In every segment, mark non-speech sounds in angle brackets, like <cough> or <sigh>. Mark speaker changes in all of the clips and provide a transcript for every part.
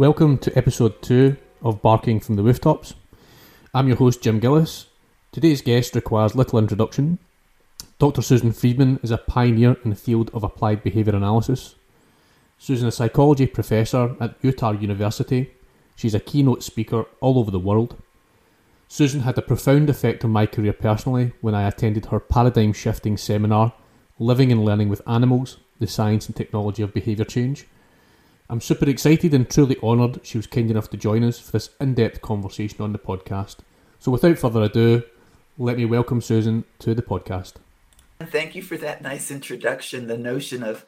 Speaker 1: welcome to episode two of Barking from the Rooftops. I'm your host, Jim Gillis. Today's guest requires little introduction. Dr. Susan Friedman is a pioneer in the field of applied behaviour analysis. Susan is a psychology professor at Utah University. She's a keynote speaker all over the world. Susan had a profound effect on my career personally when I attended her paradigm shifting seminar, Living and Learning with Animals The Science and Technology of Behaviour Change. I'm super excited and truly honoured she was kind enough to join us for this in depth conversation on the podcast. So, without further ado, let me welcome Susan to the podcast.
Speaker 2: Thank you for that nice introduction. The notion of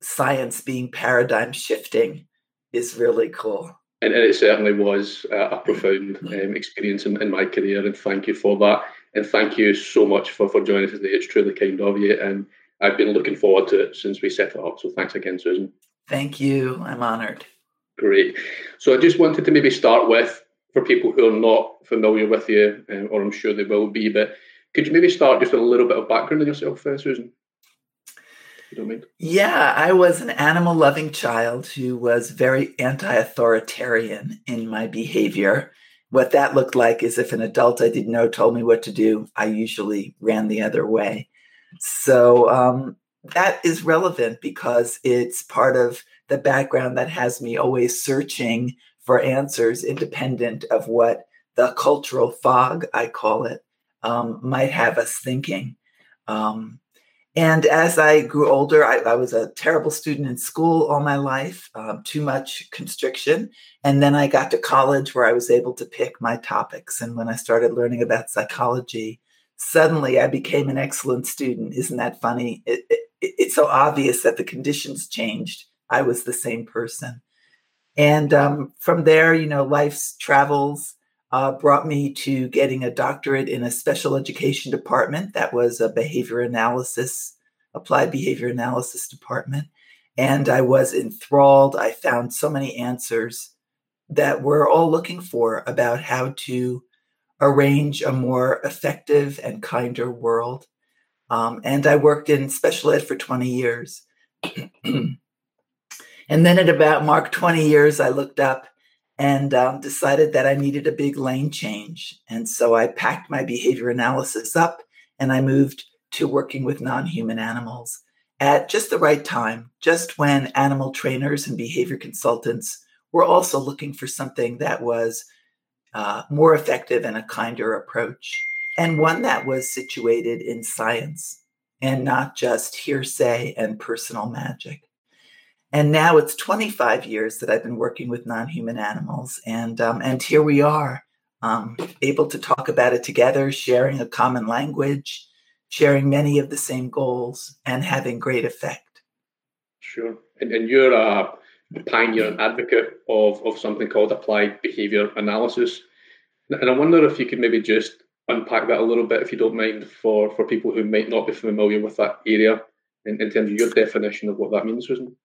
Speaker 2: science being paradigm shifting is really cool.
Speaker 3: And, and it certainly was a profound um, experience in, in, my career, and thank you for that. And thank you so much for, for joining us today. It's truly kind of you, and I've been looking forward to it since we set it up. So thanks again, Susan.
Speaker 2: Thank you. I'm honored.
Speaker 3: Great. So I just wanted to maybe start with, for people who are not familiar with you, um, or I'm sure they will be, but could you maybe start just with a little bit of background on yourself, uh, Susan?
Speaker 2: you don't mind. Yeah, I was an animal loving child who was very anti authoritarian in my behavior. What that looked like is if an adult I didn't know told me what to do, I usually ran the other way. So um, that is relevant because it's part of the background that has me always searching for answers independent of what the cultural fog, I call it, um, might have us thinking. Um, and as I grew older, I, I, was a terrible student in school all my life, um, too much constriction. And then I got to college where I was able to pick my topics. And when I started learning about psychology, suddenly I became an excellent student. Isn't that funny? It, it, it's so obvious that the conditions changed. I was the same person. And um, from there, you know, life's travels uh, brought me to getting a doctorate in a special education department that was a behavior analysis, applied behavior analysis department. And I was enthralled. I found so many answers that we're all looking for about how to arrange a more effective and kinder world. Um, and I worked in special ed for 20 years. <clears throat> and then at about mark 20 years, I looked up and um, decided that I needed a big lane change. And so I packed my behavior analysis up and I moved to working with non human animals at just the right time, just when animal trainers and behavior consultants were also looking for something that was uh, more effective and a kinder approach, and one that was situated in science and not just hearsay and personal magic. And now it's 25 years that I've been working with non-human animals, and um, and here we are, um, able to talk about it together, sharing a common language, sharing many of the same goals, and having great effect.
Speaker 3: Sure, and, and you're a pioneer and advocate of of something called applied behavior analysis, and I wonder if you could maybe just unpack that a little bit, if you don't mind, for for people who might not be familiar with that area, in, in terms of your definition of what that means, Susan.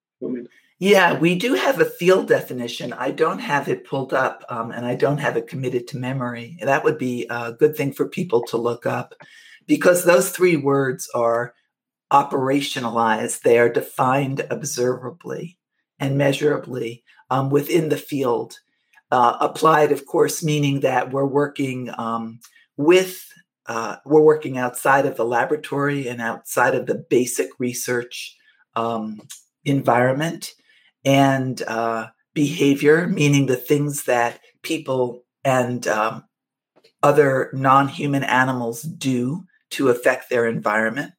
Speaker 2: Yeah, we do have a field definition. I don't have it pulled up um, and I don't have it committed to memory. That would be a good thing for people to look up because those three words are operationalized, they are defined observably and measurably um, within the field. Uh, applied, of course, meaning that we're working um, with, uh, we're working outside of the laboratory and outside of the basic research um, environment and uh, behavior, meaning the things that people and um, other non human animals do to affect their environment,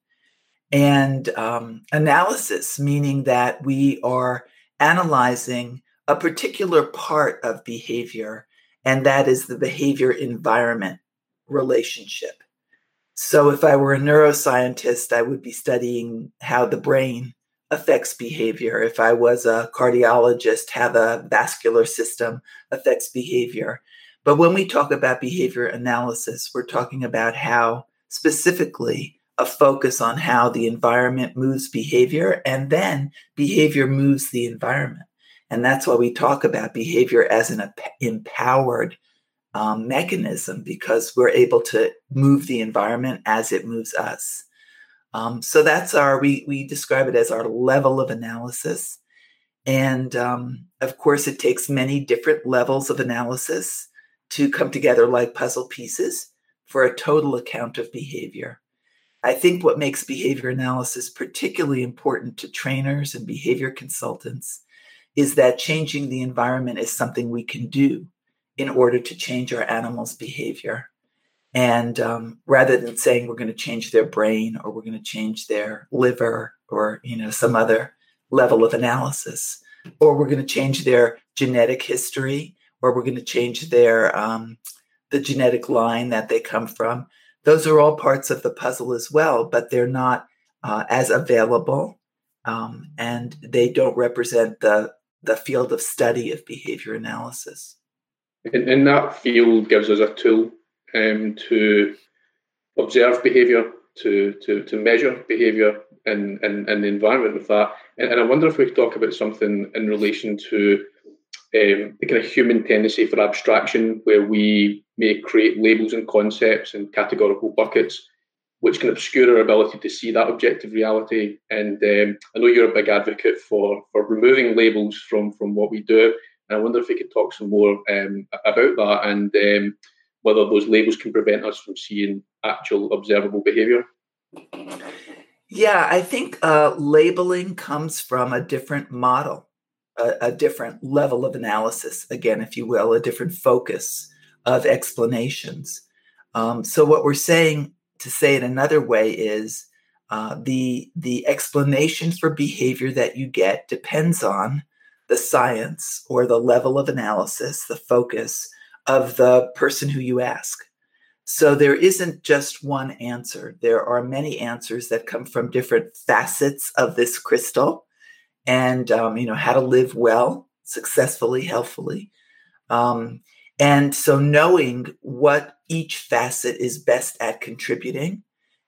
Speaker 2: and um, analysis, meaning that we are analyzing a particular part of behavior, and that is the behavior environment relationship. So, if I were a neuroscientist, I would be studying how the brain affects behavior. If I was a cardiologist, how the vascular system affects behavior. But when we talk about behavior analysis, we're talking about how specifically a focus on how the environment moves behavior and then behavior moves the environment. And that's why we talk about behavior as an empowered um, mechanism because we're able to move the environment as it moves us. Um, so that's our, we, we describe it as our level of analysis. And um, of course, it takes many different levels of analysis to come together like puzzle pieces for a total account of behavior. I think what makes behavior analysis particularly important to trainers and behavior consultants is that changing the environment is something we can do in order to change our animals' behavior. And um, rather than saying we're going to change their brain or we're going to change their liver or you know some other level of analysis, or we're going to change their genetic history, or we're going to change their um, the genetic line that they come from. Those are all parts of the puzzle as well, but they're not uh, as available, um, and they don't represent the the field of study of behavior analysis.
Speaker 3: And, and that field gives us a tool um, to observe behavior, to, to, to measure behavior in, in, the environment with that. And, and I wonder if we could talk about something in relation to um, the kind of human tendency for abstraction, where we may create labels and concepts and categorical buckets, which can obscure our ability to see that objective reality. And um, I know you're a big advocate for for removing labels from from what we do. And I wonder if we could talk some more um, about that and um, whether those labels can prevent us from seeing actual observable behavior.
Speaker 2: Yeah, I think uh, labeling comes from a different model, a, a, different level of analysis, again, if you will, a different focus of explanations. Um, so, what we're saying, to say it another way, is uh, the the explanation for behavior that you get depends on the science or the level of analysis, the focus of the person who you ask. So there isn't just one answer. There are many answers that come from different facets of this crystal, and um, you know how to live well, successfully, healthfully. Um, and so knowing what each facet is best at contributing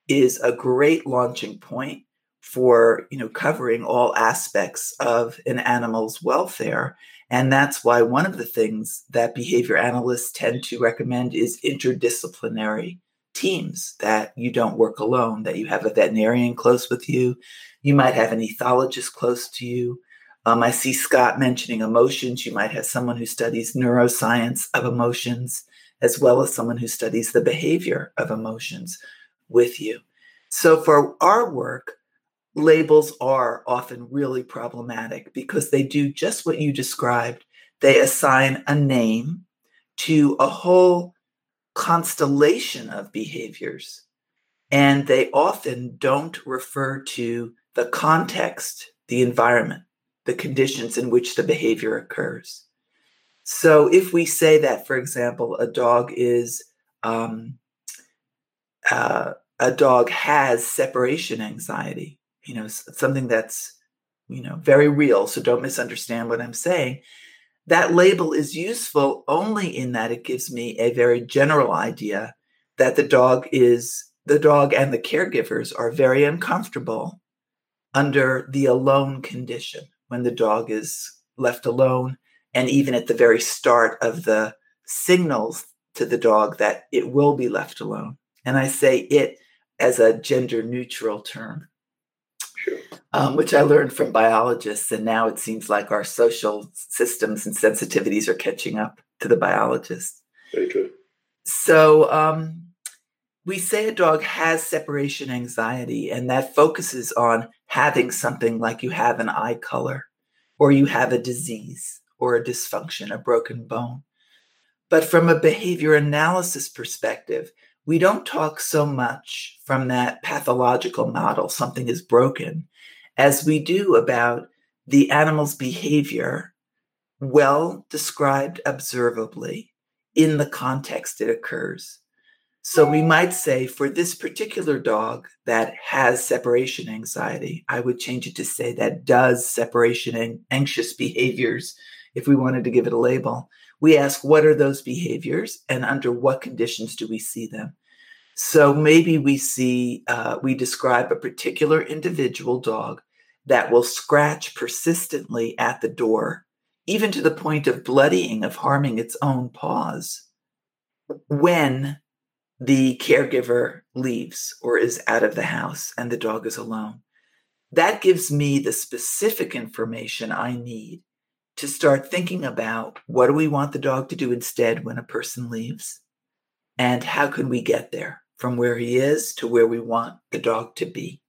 Speaker 2: is a great launching point for you know covering all aspects of an animal's welfare and that's why one of the things that behavior analysts tend to recommend is interdisciplinary teams that you don't work alone, that you have a veterinarian close with you. You might have an ethologist close to you. Um, I see Scott mentioning emotions. You might have someone who studies neuroscience of emotions, as well as someone who studies the behavior of emotions with you. So for our work, labels are often really problematic because they do just what you described. They assign a name to a whole constellation of behaviors, and they often don't refer to the context, the environment, the conditions in which the behavior occurs. So, if we say that, for example, a dog is um, uh, a dog has separation anxiety, you know something that's you know very real so don't misunderstand what i'm saying that label is useful only in that it gives me a very general idea that the dog is the dog and the caregivers are very uncomfortable under the alone condition when the dog is left alone and even at the very start of the signals to the dog that it will be left alone and i say it as a gender neutral term um, which I learned from biologists. And now it seems like our social systems and sensitivities are catching up to the biologists.
Speaker 3: Very true.
Speaker 2: So um, we say a dog has separation anxiety, and that focuses on having something like you have an eye color, or you have a disease, or a dysfunction, a broken bone. But from a behavior analysis perspective, we don't talk so much from that pathological model, something is broken, as we do about the animal's behavior, well described observably in the context it occurs. So we might say for this particular dog that has separation anxiety, I would change it to say that does separation and anxious behaviors if we wanted to give it a label. We ask what are those behaviors and under what conditions do we see them? So maybe we see, uh, we describe a particular individual dog that will scratch persistently at the door, even to the point of bloodying, of harming its own paws, when the caregiver leaves or is out of the house and the dog is alone. that gives me the specific information I need to start thinking about what do we want the dog to do instead when a person leaves? And how can we get there from where he is to where we want the dog to be?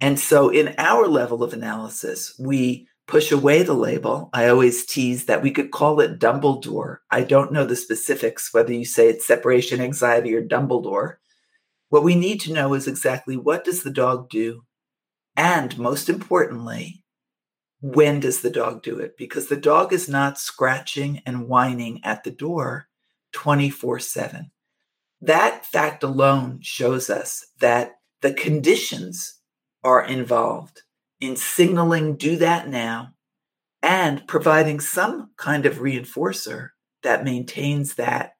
Speaker 2: And so in our level of analysis, we push away the label. I always tease that we could call it Dumbledore. I don't know the specifics, whether you say it's separation anxiety or Dumbledore. What we need to know is exactly what does the dog do? And most importantly, when does the dog do it? Because the dog is not scratching and whining at the door 24 7. That fact alone shows us that the conditions are involved in signaling do that now and providing some kind of reinforcer that maintains that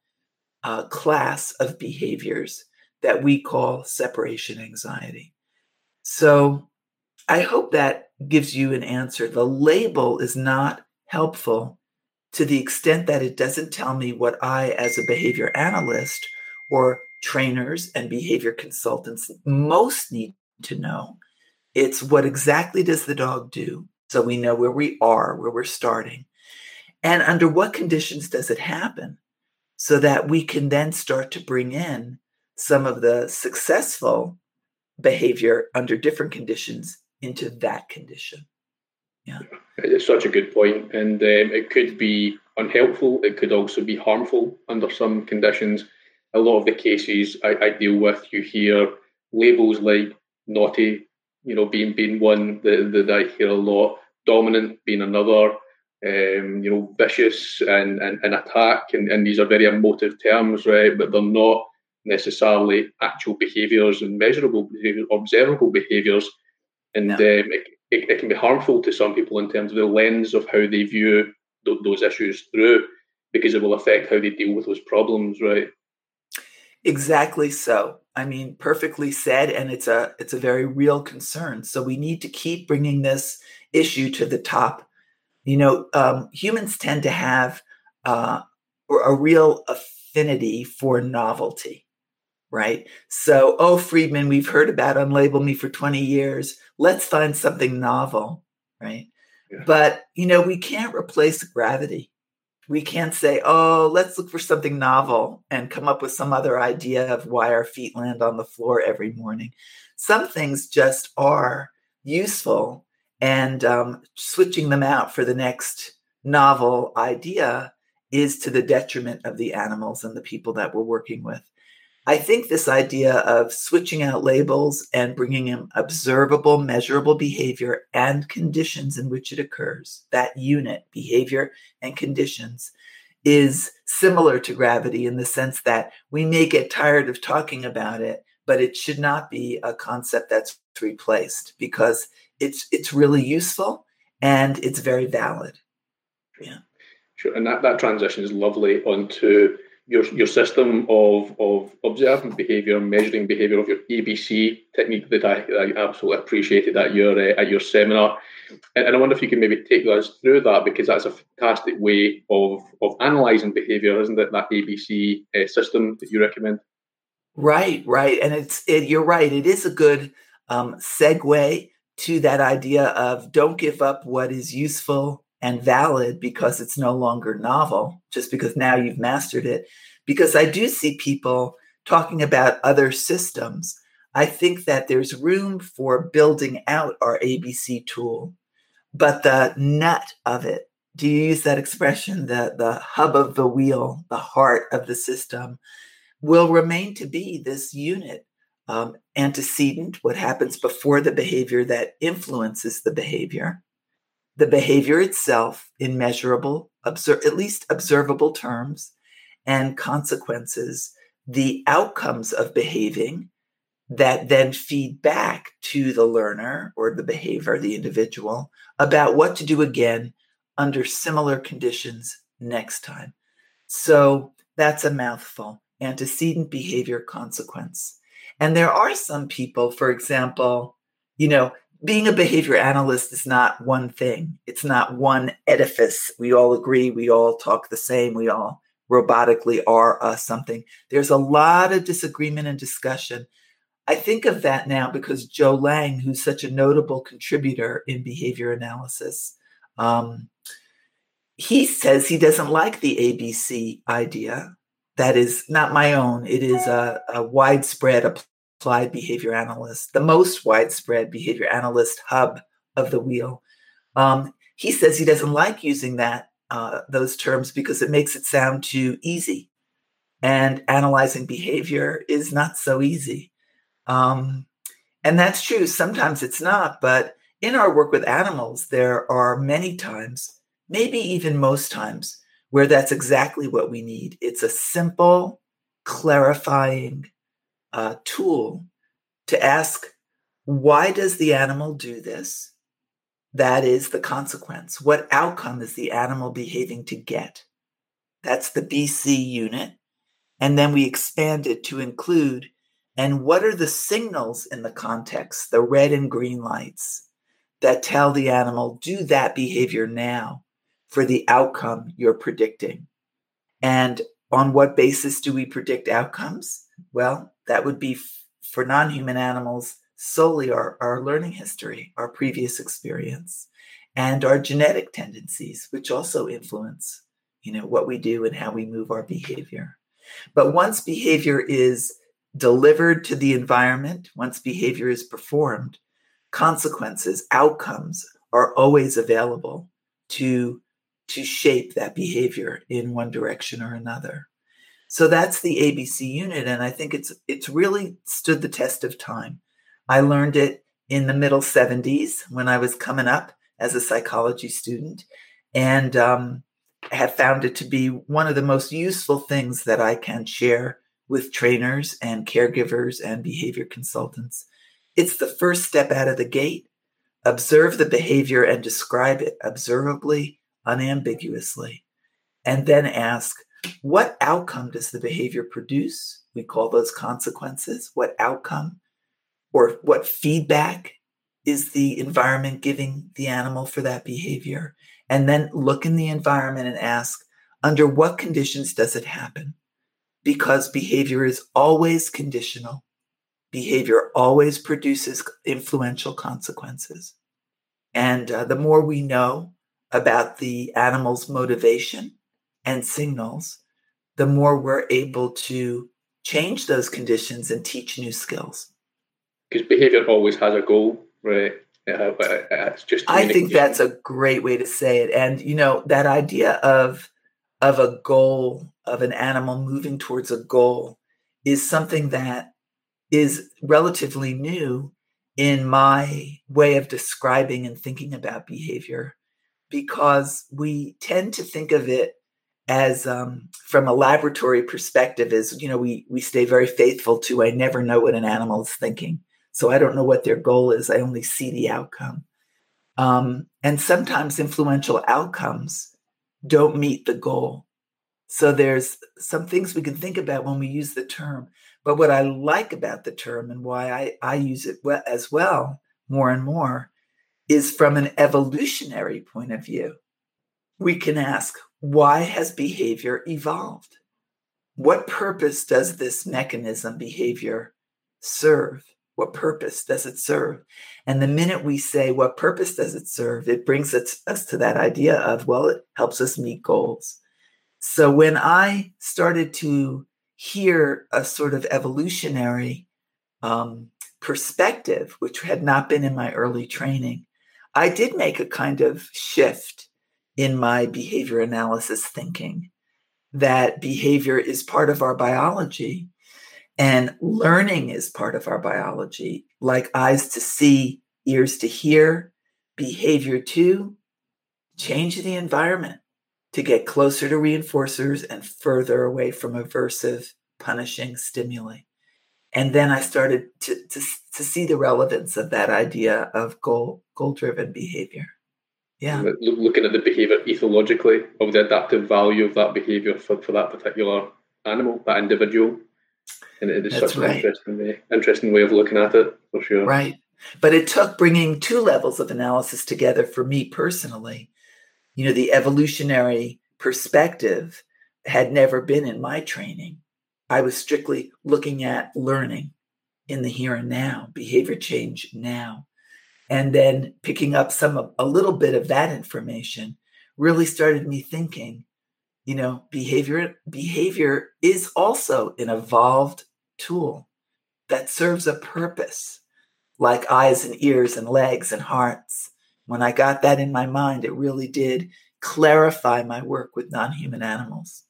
Speaker 2: uh, class of behaviors that we call separation anxiety. So I hope that gives you an answer. The label is not helpful to the extent that it doesn't tell me what I, as a behavior analyst or trainers and behavior consultants, most need to know it's what exactly does the dog do? So we know where we are, where we're starting. And under what conditions does it happen? So that we can then start to bring in some of the successful behavior under different conditions into that condition.
Speaker 3: Yeah. It's such a good point. And um, it could be unhelpful, it could also be harmful under some conditions. A lot of the cases I, I deal with, you hear labels like naughty, you know, being being one that, that I hear a lot, dominant being another, um, you know, vicious and, and, and attack, and, and these are very emotive terms, right? But they're not necessarily actual behaviours and measurable behaviours, observable behaviours, and no. um, it, it, it, can be harmful to some people in terms of the lens of how they view th- those issues through, because it will affect how they deal with those problems, right?
Speaker 2: Exactly so. I mean, perfectly said, and it's a it's a very real concern. So we need to keep bringing this issue to the top. You know, um, humans tend to have uh, a real affinity for novelty, right? So, oh, Friedman, we've heard about Unlabel Me for 20 years. Let's find something novel, right? Yeah. But, you know, we can't replace gravity we can't say, oh, let's look for something novel and come up with some other idea of why our feet land on the floor every morning. Some things just are useful, and um, switching them out for the next novel idea is to the detriment of the animals and the people that we're working with. I think this idea of switching out labels and bringing in observable, measurable behavior and conditions in which it occurs, that unit, behavior and conditions, is similar to gravity in the sense that we may get tired of talking about it, but it should not be a concept that's replaced because it's it's really useful and it's very valid.
Speaker 3: Yeah. Sure. And that, that transition is lovely onto your your system of of observing behaviour, measuring behaviour of your ABC technique that I, I absolutely appreciated at your uh, at your seminar, and, and, I wonder if you can maybe take us through that because that's a fantastic way of of analysing behaviour, isn't it? That ABC uh, system that you recommend.
Speaker 2: Right, right, and it's it, you're right. It is a good um, segue to that idea of don't give up what is useful and valid because it's no longer novel, just because now you've mastered it. Because I do see people talking about other systems. I think that there's room for building out our ABC tool, but the nut of it, do you use that expression, the, the hub of the wheel, the heart of the system, will remain to be this unit um, antecedent, what happens before the behavior that influences the behavior the behavior itself in measurable, at least observable terms, and consequences, the outcomes of behaving that then feed back to the learner or the behavior, the individual, about what to do again under similar conditions next time. So that's a mouthful antecedent behavior consequence. And there are some people, for example, you know, being a behavior analyst is not one thing. It's not one edifice. We all agree. We all talk the same. We all robotically are something. There's a lot of disagreement and discussion. I think of that now because Joe Layng, who's such a notable contributor in behavior analysis, um, he says he doesn't like the ABC idea. That is not my own. It is a, a widespread applied behavior analyst, the most widespread behavior analyst hub of the wheel. Um, he says he doesn't like using that uh, those terms because it makes it sound too easy, and analyzing behavior is not so easy. Um, and that's true. Sometimes it's not, but in our work with animals, there are many times, maybe even most times, where that's exactly what we need. It's a simple, clarifying uh, tool to ask why does the animal do this? That is the consequence. What outcome is the animal behaving to get? That's the BC unit. And then we expand it to include and what are the signals in the context, the red and green lights, that tell the animal, do that behavior now for the outcome you're predicting? And on what basis do we predict outcomes? Well, that would be f- for non human animals solely our, our learning history, our previous experience, and our genetic tendencies, which also influence you know what we do and how we move our behavior. But once behavior is delivered to the environment, once behavior is performed, consequences, outcomes are always available to, to shape that behavior in one direction or another. So that's the ABC unit, and I think it's it's really stood the test of time. I learned it in the middle 70s when I was coming up as a psychology student, and um, have found it to be one of the most useful things that I can share with trainers and caregivers and behavior consultants. It's the first step out of the gate. Observe the behavior and describe it observably, unambiguously. And then ask, what outcome does the behavior produce? We call those consequences. What outcome or what feedback is the environment giving the animal for that behavior? And then look in the environment and ask, under what conditions does it happen? because behavior is always conditional. Behavior always produces influential consequences. And uh, the more we know about the animal's motivation and signals, the more we're able to change those conditions and teach new skills.
Speaker 3: Because behavior always has a goal, right? Uh, it's just
Speaker 2: I think that's a great way to say it. And, you know, that idea of of a goal of an animal moving towards a goal is something that is relatively new in my way of describing and thinking about behavior because we tend to think of it as um, from a laboratory perspective is you know we we stay very faithful to i never know what an animal is thinking so i don't know what their goal is i only see the outcome um, and sometimes influential outcomes don't meet the goal so there's some things we can think about when we use the term. But what I like about the term and why I, I use it as well more and more is from an evolutionary point of view. We can ask, why has behavior evolved? What purpose does this mechanism behavior serve? What purpose does it serve? And the minute we say, what purpose does it serve? It brings us, to that idea of, well, it helps us meet goals. So when I started to hear a sort of evolutionary um, perspective, which had not been in my early training, I did make a kind of shift in my behavior analysis thinking that behavior is part of our biology and learning is part of our biology, like eyes to see, ears to hear, behavior to change the environment to get closer to reinforcers and further away from aversive, punishing stimuli. And then I started to, to, to see the relevance of that idea of goal goal driven behavior. Yeah.
Speaker 3: Looking at the behavior ethologically of the adaptive value of that behavior for, for that particular animal, that individual. And it is That's such an right. interesting way, interesting way of looking at it for sure.
Speaker 2: Right. But it took bringing two levels of analysis together for me personally you know, the evolutionary perspective had never been in my training. I was strictly looking at learning in the here and now, behavior change now. And then picking up some a little bit of that information really started me thinking, you know, behavior behavior is also an evolved tool that serves a purpose, like eyes and ears and legs and hearts. When I got that in my mind, it really did clarify my work with non-human animals.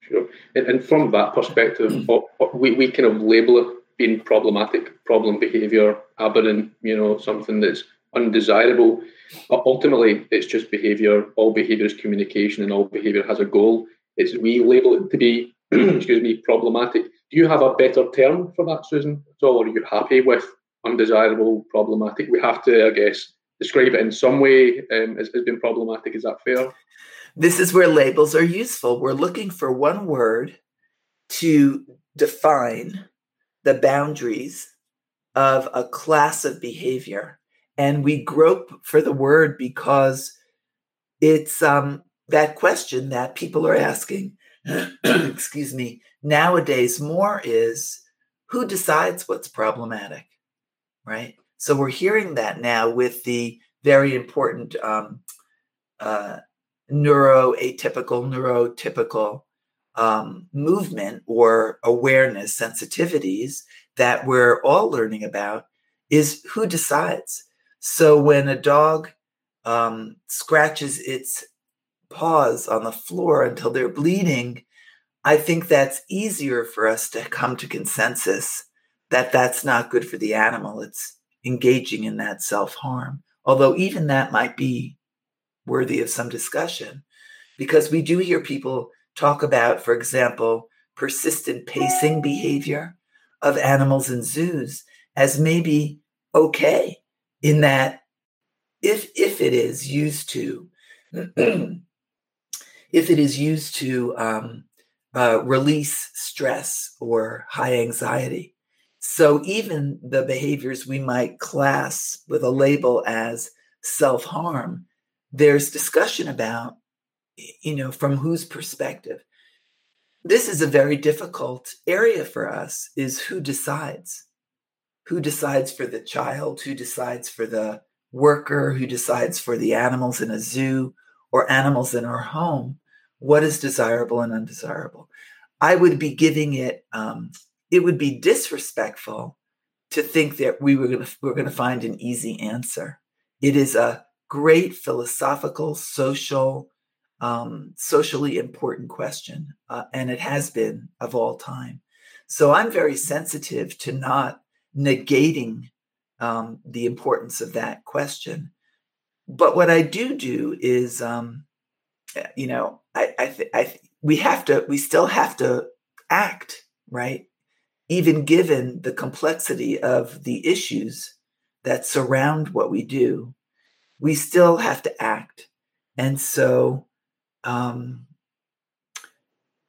Speaker 3: Sure. And, and from that perspective, <clears throat> we, we kind of label it being problematic, problem behavior, aberrant, you know, something that's undesirable. But ultimately, it's just behavior. All behavior is communication, and all behavior has a goal. It's we label it to be, <clears throat> excuse me, problematic. Do you have a better term for that, Susan? Or are you happy with undesirable, problematic? We have to, I guess, describe it in some way um, as, as being problematic. Is that fair?
Speaker 2: This is where labels are useful. We're looking for one word to define the boundaries of a class of behavior. And we grope for the word because it's um, that question that people are asking, <clears throat> excuse me, nowadays more is who decides what's problematic, right? So we're hearing that now with the very important um, uh, neuroatypical, neurotypical um, movement or awareness sensitivities that we're all learning about is who decides. So when a dog um, scratches its paws on the floor until they're bleeding, I think that's easier for us to come to consensus that that's not good for the animal. It's engaging in that self harm. Although even that might be worthy of some discussion because we do hear people talk about, for example, persistent pacing behavior of animals in zoos as maybe okay in that if if it is used to <clears throat> if it is used to um, uh, release stress or high anxiety. So even the behaviors we might class with a label as self-harm there's discussion about you know, from whose perspective. This is a very difficult area for us is who decides. Who decides for the child, who decides for the worker, who decides for the animals in a zoo or animals in our home, what is desirable and undesirable. I would be giving it, um, it would be disrespectful to think that we were going to we're going to find an easy answer. It is a great philosophical, social, um, socially important question, uh, and it has been of all time. So I'm very sensitive to not negating um, the importance of that question. But what I do do is, um, eh, you know, I, I, th- I th- we have to, we still have to act, right? Even given the complexity of the issues that surround what we do, we still have to act. And so um,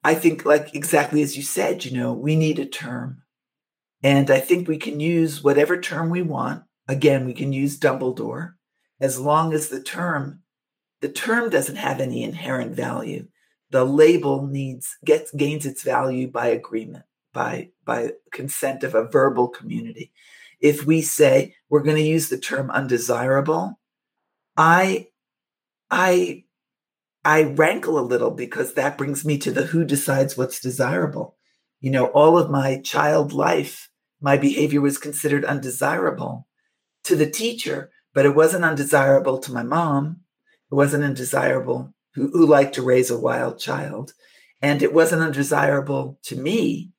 Speaker 2: I think, like exactly as you said, you know, we need a term. And I think we can use whatever term we want. Again, we can use Dumbledore as long as the term the term doesn't have any inherent value. The label needs gets gains its value by agreement, by by consent of a verbal community. If we say we're going to use the term undesirable, I I I rankle a little because that brings me to the who decides what's desirable. You know, all of my child life, my behavior was considered undesirable to the teacher, but it wasn't undesirable to my mom. It wasn't undesirable who, who liked to raise a wild child. And it wasn't undesirable to me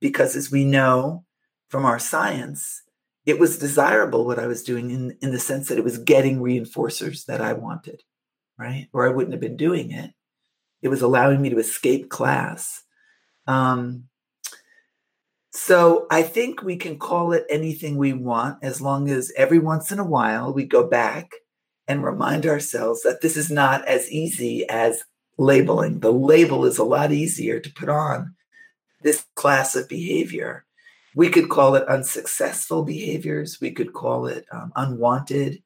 Speaker 2: because, as we know from our science, it was desirable what I was doing in, in the sense that it was getting reinforcers that I wanted right? Or I wouldn't have been doing it. It was allowing me to escape class. Um, so I think we can call it anything we want as long as every once in a while we go back and remind ourselves that this is not as easy as labeling. The label is a lot easier to put on this class of behavior. We could call it unsuccessful behaviors. We could call it um, unwanted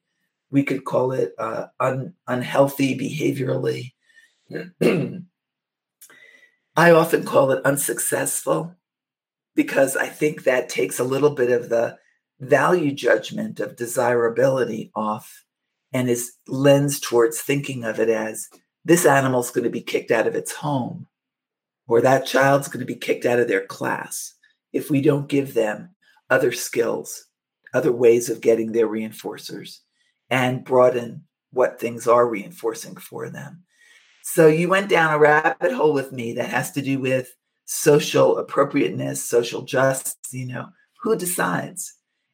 Speaker 2: we could call it uh, un- unhealthy behaviorally. <clears throat> I often call it unsuccessful because I think that takes a little bit of the value judgment of desirability off and is lens towards thinking of it as this animal's going to be kicked out of its home or that child's going to be kicked out of their class if we don't give them other skills, other ways of getting their reinforcers and broaden what things are reinforcing for them. So you went down a rabbit hole with me that has to do with social appropriateness, social justice, you know, who decides?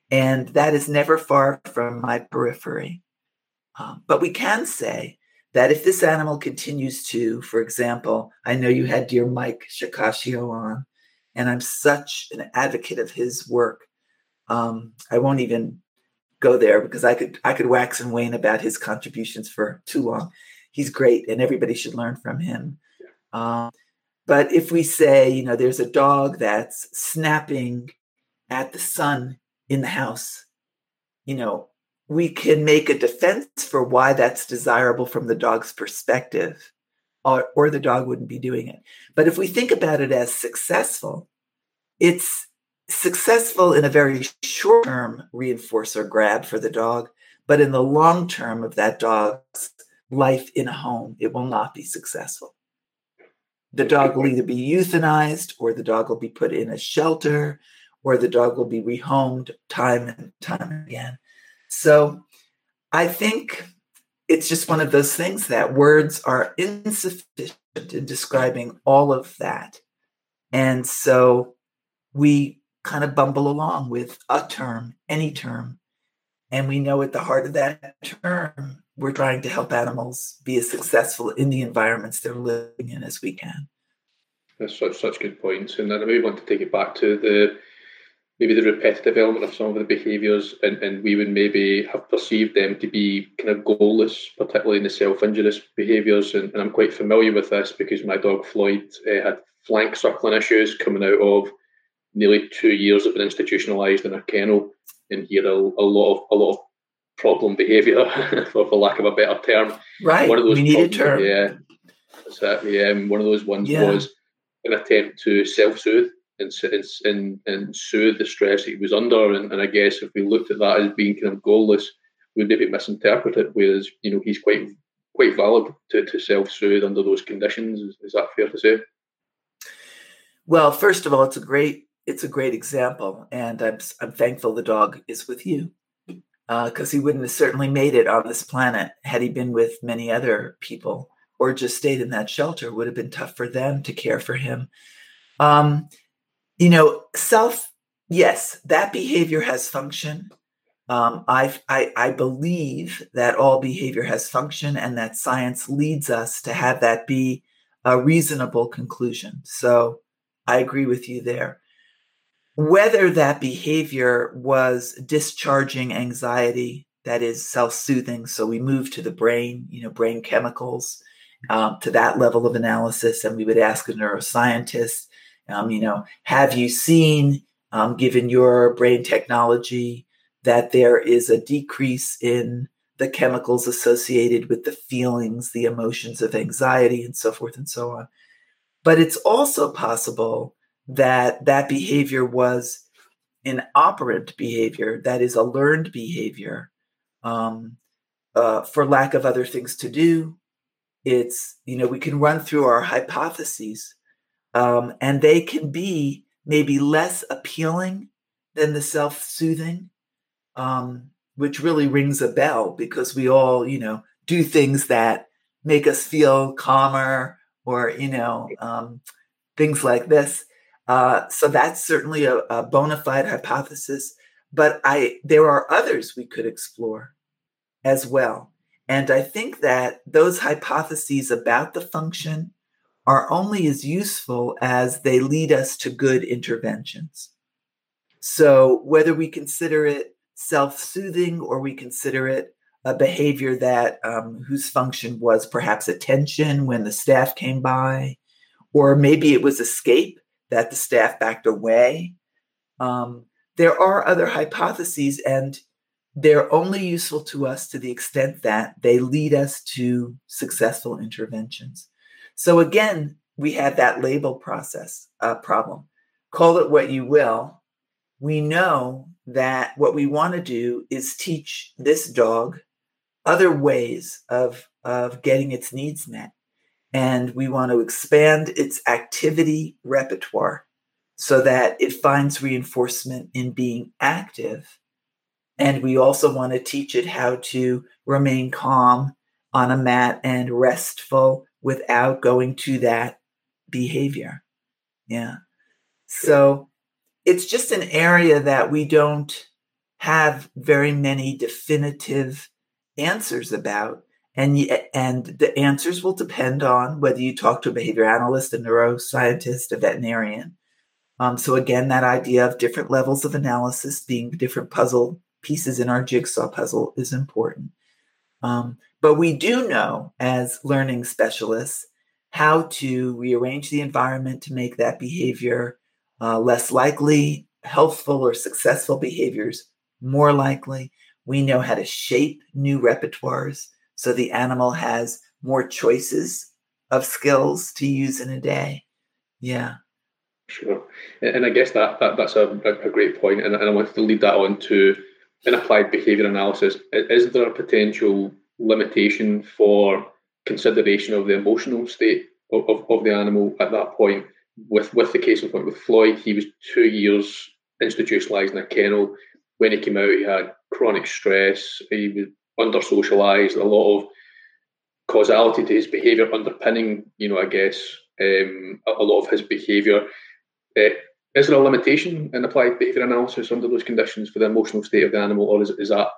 Speaker 2: And that is never far from my periphery. Um, but we can say that if this animal continues to, for example, I know you had dear Mike Shikashio on, and I'm such an advocate of his work. Um, I won't even go there because I could I could wax and wane about his contributions for too long. He's great, and everybody should learn from him. Um, but if we say, you know, there's a dog that's snapping at the son in the house, you know, we can make a defense for why that's desirable from the dog's perspective, or, or the dog wouldn't be doing it. But if we think about it as successful, it's successful in a very short term reinforcer grab for the dog, but in the long term of that dog's life in a home, it will not be successful the dog will either be euthanized or the dog will be put in a shelter or the dog will be rehomed time and time again. So I think it's just one of those things that words are insufficient in describing all of that. And so we kind of bumble along with a term, any term. And we know at the heart of that term we're trying to help animals be as successful in the environments they're living in as we can.
Speaker 3: That's such such good points, and I maybe want to take it back to the maybe the repetitive element of some of the behaviours, and, and we would maybe have perceived them to be kind of goalless, particularly in the self-injurious behaviours. And, and I'm quite familiar with this because my dog Floyd uh, had flank suckling issues coming out of nearly two years of being institutionalised in a kennel, and he had a, a lot of a lot of problem behaviour, <laughs> for, for lack of a better term.
Speaker 2: Right. One of those we need problems, a term.
Speaker 3: Yeah. Yeah. Um, one of those ones yeah. was an attempt to self-soothe and, and, and soothe the stress he was under. And, and I guess if we looked at that as being kind of goalless, we'd maybe misinterpret it. Whereas you know he's quite quite valid to, to self-soothe under those conditions. Is, is that fair to say?
Speaker 2: Well, first of all, it's a great it's a great example, and I'm I'm thankful the dog is with you because uh, he wouldn't have certainly made it on this planet had he been with many other people or just stayed in that shelter. It would have been tough for them to care for him. Um, you know, self. Yes, that behavior has function. Um, I, I I believe that all behavior has function, and that science leads us to have that be a reasonable conclusion. So I agree with you there whether that behavior was discharging anxiety that is self-soothing. So we move to the brain you know brain chemicals um, to that level of analysis and we would ask a neuroscientist um, you know have you seen um, given your brain technology that there is a decrease in the chemicals associated with the feelings the emotions of anxiety and so forth and so on. But it's also possible that that behavior was an operant behavior, that is a learned behavior, um, uh, for lack of other things to do. It's, you know, we can run through our hypotheses um, and they can be maybe less appealing than the self soothing, um, which really rings a bell because we all, you know, do things that make us feel calmer or, you know, um, things like this. Uh, so that's certainly a, a bona fide hypothesis. But I there are others we could explore as well. And I think that those hypotheses about the function are only as useful as they lead us to good interventions. So whether we consider it self-soothing or we consider it a behavior that um, whose function was perhaps attention when the staff came by, or maybe it was escape that the staff backed away. Um, there are other hypotheses, and they're only useful to us to the extent that they lead us to successful interventions. So again, we had that label process uh, problem. call it what you will, we know that what we want to do is teach this dog other ways of, of getting its needs met. And we want to expand its activity repertoire so that it finds reinforcement in being active. And we also want to teach it how to remain calm on a mat and restful without going to that behavior. Yeah. So it's just an area that we don't have very many definitive answers about. And, and the answers will depend on whether you talk to a behavior analyst, a neuroscientist, a veterinarian. Um, so, again, that idea of different levels of analysis being different puzzle pieces in our jigsaw puzzle is important. Um, but we do know as learning specialists how to rearrange the environment to make that behavior uh, less likely, healthful or successful behaviors more likely. We know how to shape new repertoires so the animal has more choices of skills to use in a day. Yeah.
Speaker 3: Sure. And I guess that, that that's a, a great point, and, and I wanted to lead that on to in applied behaviour analysis. Is there a potential limitation for consideration of the emotional state of, of, of the animal at that point? With with the case in point with Floyd, he was two years institutionalized in a kennel. When he came out, he had chronic stress. He was under socialized. A lot of causality to his behaviour underpinning, you know, I guess um, a, a, lot of his behaviour. Uh, is there a limitation in applied behaviour analysis under those conditions for the emotional state of the animal, or is, is that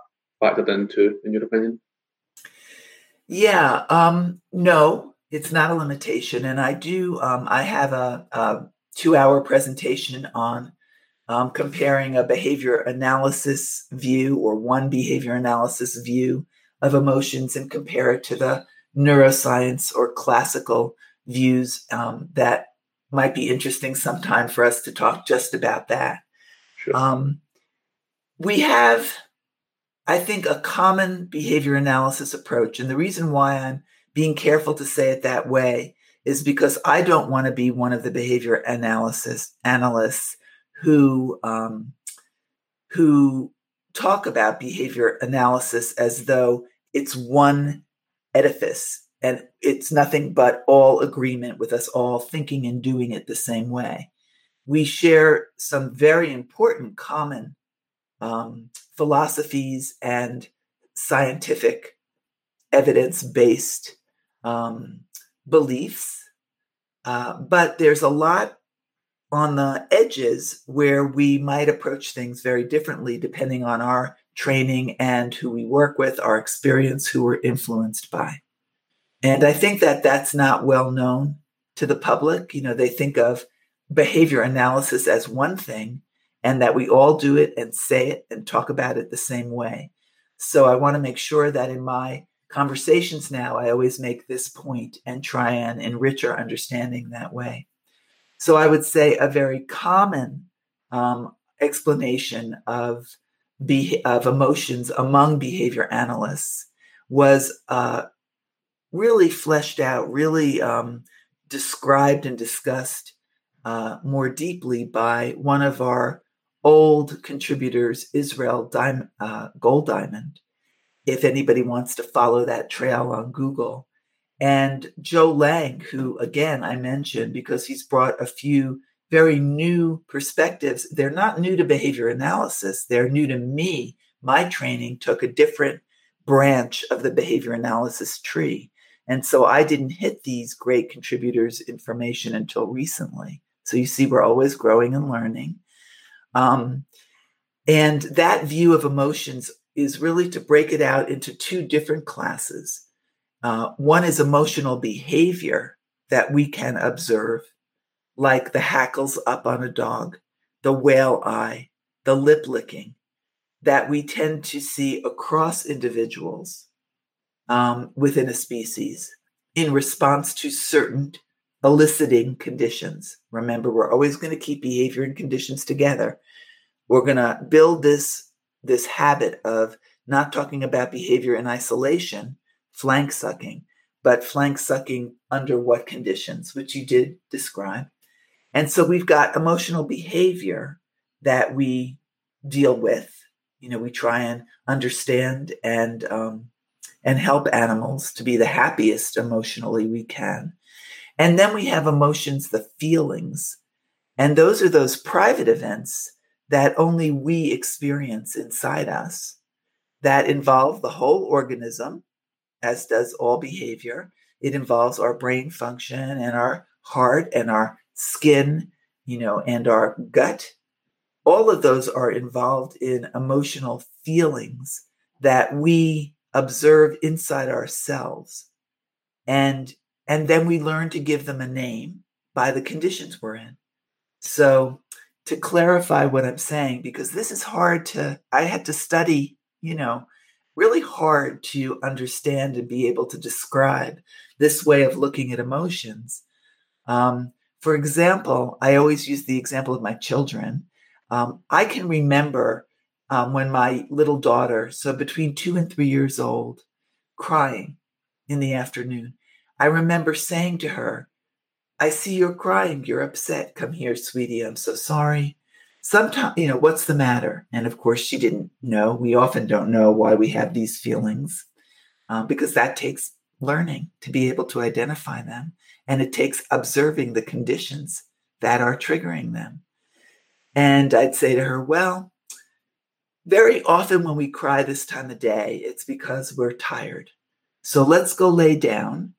Speaker 3: factored into, in your opinion?
Speaker 2: Yeah, um, no, it's not a limitation. And I do, um, I have a, a two hour presentation on um, comparing a behavior analysis view or one behavior analysis view of emotions and compare it to the neuroscience or classical views um, that might be interesting sometime for us to talk just about that. Sure. Um, we have, I think, a common behavior analysis approach. And the reason why I'm being careful to say it that way is because I don't want to be one of the behavior analysis analysts who um, who talk about behavior analysis as though it's one edifice and it's nothing but all agreement with us all thinking and doing it the same way. We share some very important common um, philosophies and scientific evidence based um, beliefs. Uh, but there's a lot on the edges where we might approach things very differently depending on our training and who we work with, our experience, who we're influenced by. And I think that that's not well known to the public. You know, they think of behavior analysis as one thing and that we all do it and say it and talk about it the same way. So I want to make sure that in my conversations now, I always make this point and try and enrich our understanding that way. So I would say a very common um, explanation of, be- of emotions among behavior analysts was uh, really fleshed out, really um, described and discussed uh, more deeply by one of our old contributors, Israel Diamond, uh, Goldiamond. If anybody wants to follow that trail on Google, and Joe Layng, who again I mentioned because he's brought a few very new perspectives. They're not new to behavior analysis, they're new to me. My training took a different branch of the behavior analysis tree. And so I didn't hit these great contributors' information until recently. So you see, we're always growing and learning. Um, and that view of emotions is really to break it out into two different classes. Uh, one is emotional behavior that we can observe, like the hackles up on a dog, the whale eye, the lip licking, that we tend to see across individuals um, within a species in response to certain eliciting conditions. Remember, we're always going to keep behavior and conditions together. We're going to build this, this habit of not talking about behavior in isolation, flank sucking, but flank sucking under what conditions, which you did describe. And so we've got emotional behavior that we deal with. You know, we try and understand and um, and help animals to be the happiest emotionally we can. And then we have emotions, the feelings. And those are those private events that only we experience inside us that involve the whole organism, as does all behavior. It involves our brain function and our heart and our skin, you know, and our gut. All of those are involved in emotional feelings that we observe inside ourselves. And and then we learn to give them a name by the conditions we're in. So to clarify what I'm saying, because this is hard to, I had to study, you know, really hard to understand and be able to describe this way of looking at emotions. Um, for example, I always use the example of my children. Um, I can remember um, when my little daughter, so between two and three years old, crying in the afternoon. I remember saying to her, I see you're crying. You're upset. Come here, sweetie. I'm so sorry. Sometimes, you know, what's the matter? And of course, she didn't know. We often don't know why we have these feelings uh, because that takes learning to be able to identify them. And it takes observing the conditions that are triggering them. And I'd say to her, well, very often when we cry this time of day, it's because we're tired. So let's go lay down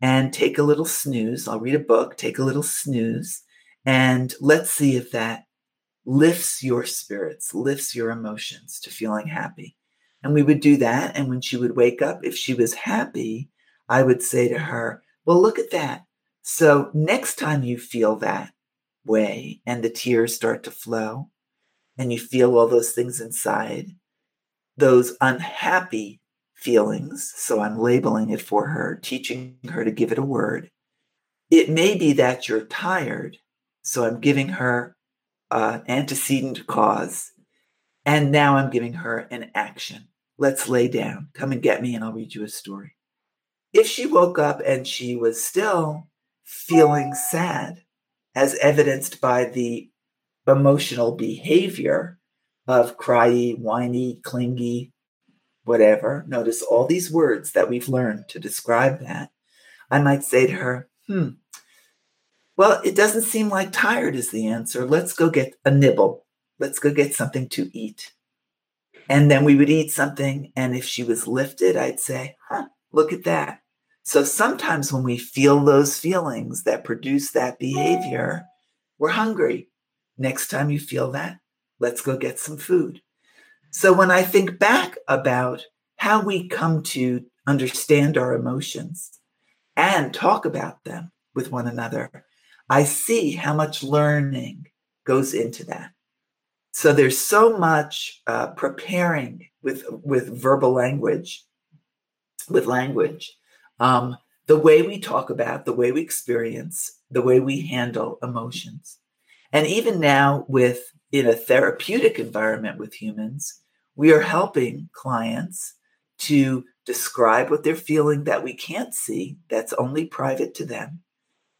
Speaker 2: and take a little snooze. I'll read a book, take a little snooze, and let's see if that lifts your spirits, lifts your emotions to feeling happy. And we would do that. And when she would wake up, if she was happy, I would say to her, Well, look at that. So next time you feel that way and the tears start to flow and you feel all those things inside, those unhappy feelings. So I'm labeling it for her, teaching her to give it a word. It may be that you're tired. So I'm giving her an antecedent cause. And now I'm giving her an action. Let's lay down. Come and get me, and I'll read you a story. If she woke up and she was still feeling sad, as evidenced by the emotional behavior of cryy, whiny, clingy, whatever. Notice all these words that we've learned to describe that. I might say to her, hmm, well, it doesn't seem like tired is the answer. Let's go get a nibble. Let's go get something to eat. And then we would eat something. And if she was lifted, I'd say, huh, look at that. So sometimes when we feel those feelings that produce that behavior, we're hungry. Next time you feel that, let's go get some food. So when I think back about how we come to understand our emotions and talk about them with one another, I see how much learning goes into that. So there's so much uh, preparing with with verbal language, with language, um, the way we talk about, the way we experience, the way we handle emotions, and even now with in a therapeutic environment with humans, we are helping clients to describe what they're feeling that we can't see, that's only private to them.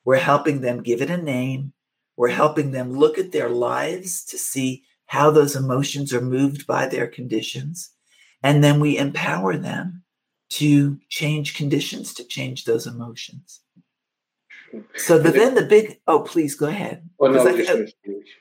Speaker 2: We're helping them give it a name. We're helping them look at their lives to see how those emotions are moved by their conditions. And then we empower them to change conditions, to change those emotions. So the, then the big, oh, please go ahead.
Speaker 3: Oh, no, I, oh, sure.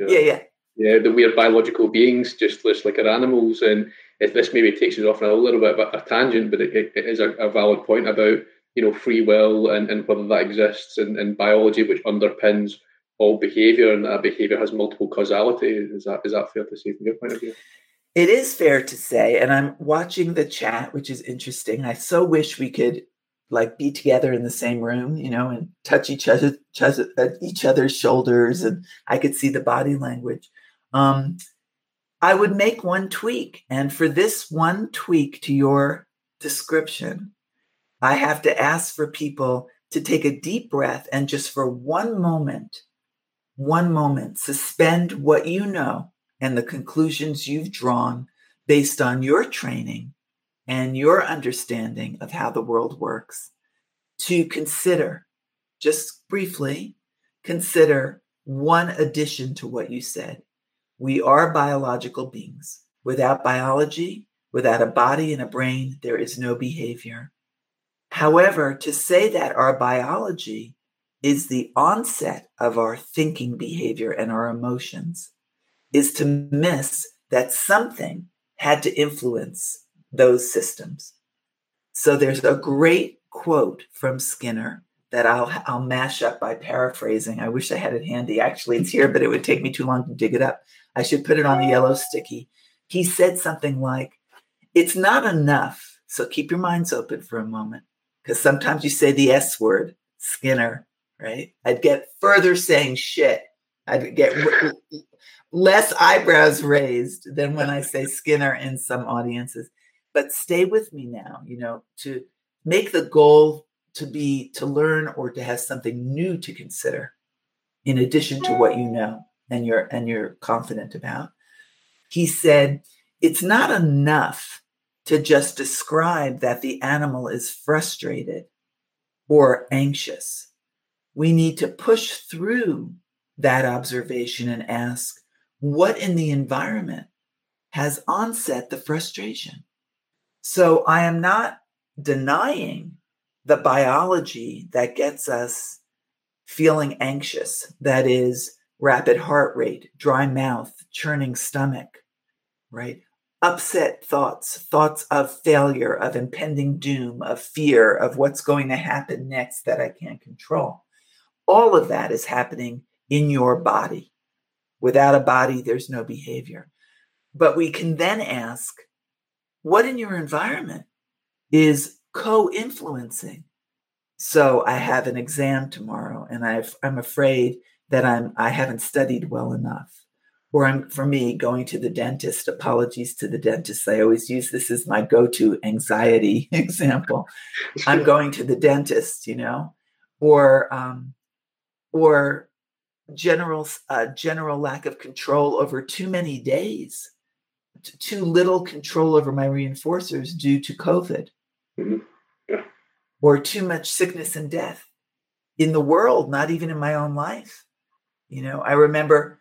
Speaker 2: Yeah, yeah
Speaker 3: yeah, the we're biological beings, just, just like our animals. And if this maybe takes us off on a little bit of a, tangent, but it, it is a, a, valid point about you know free will and, and whether that exists in, in biology, which underpins all behaviour, and that behaviour has multiple causality. Is that is that fair to say from your point of view?
Speaker 2: It is fair to say, and I'm watching the chat, which is interesting. I so wish we could like be together in the same room, you know, and touch each other, each other's shoulders, and I could see the body language. Um, I would make one tweak. And for this one tweak to your description, I have to ask for people to take a deep breath and just for one moment, one moment, suspend what you know and the conclusions you've drawn based on your training and your understanding of how the world works to consider, just briefly, consider one addition to what you said. We are biological beings. Without biology, without a body and a brain, there is no behavior. However, to say that our biology is the onset of our thinking behavior and our emotions is to miss that something had to influence those systems. So there's a great quote from Skinner that I'll I'll mash up by paraphrasing. I wish I had it handy. Actually, it's here, but it would take me too long to dig it up. I should put it on the yellow sticky. He said something like, "It's not enough." So keep your minds open for a moment, because sometimes you say the S word, Skinner, right? I'd get further saying shit. I'd get less eyebrows raised than when I say Skinner in some audiences. But stay with me now, you know, to make the goal to be to learn or to have something new to consider in addition to what you know and you're and you're confident about. He said, it's not enough to just describe that the animal is frustrated or anxious. We need to push through that observation and ask, what in the environment has onset the frustration? So I am not denying the biology that gets us feeling anxious, that is, rapid heart rate, dry mouth, churning stomach, right? Upset thoughts, thoughts of failure, of impending doom, of fear, of what's going to happen next that I can't control. All of that is happening in your body. Without a body, there's no behavior. But we can then ask, what in your environment is co influencing? So I have an exam tomorrow and i am afraid that I'm, I haven't studied well enough. Or I'm, for me, going to the dentist, apologies to the dentist. I always use this as my go to anxiety <laughs> example. I'm going to the dentist, you know, or, um, or general uh, general lack of control over too many days, t- too little control over my reinforcers due to COVID, mm-hmm. yeah. or too much sickness and death in the world, not even in my own life. You know, I remember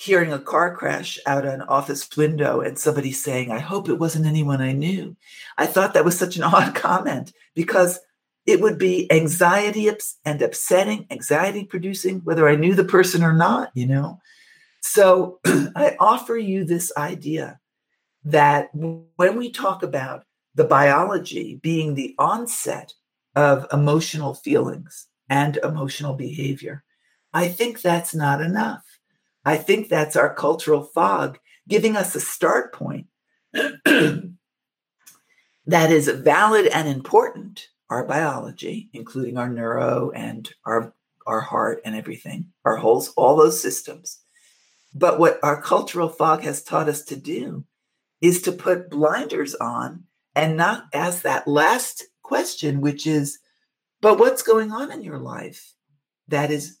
Speaker 2: hearing a car crash out an office window and somebody saying, I hope it wasn't anyone I knew. I thought that was such an <laughs> odd comment because it would be anxiety and upsetting, anxiety producing, whether I knew the person or not, you know? So <clears throat> I offer you this idea that when we talk about the biology being the onset of emotional feelings and emotional behavior, I think that's not enough. I think that's our cultural fog giving us a start point <clears throat> that is valid and important our biology, including our neuro and our our heart and everything, our whole all those systems. But what our cultural fog has taught us to do is to put blinders on and not ask that last question, which is, but what's going on in your life that is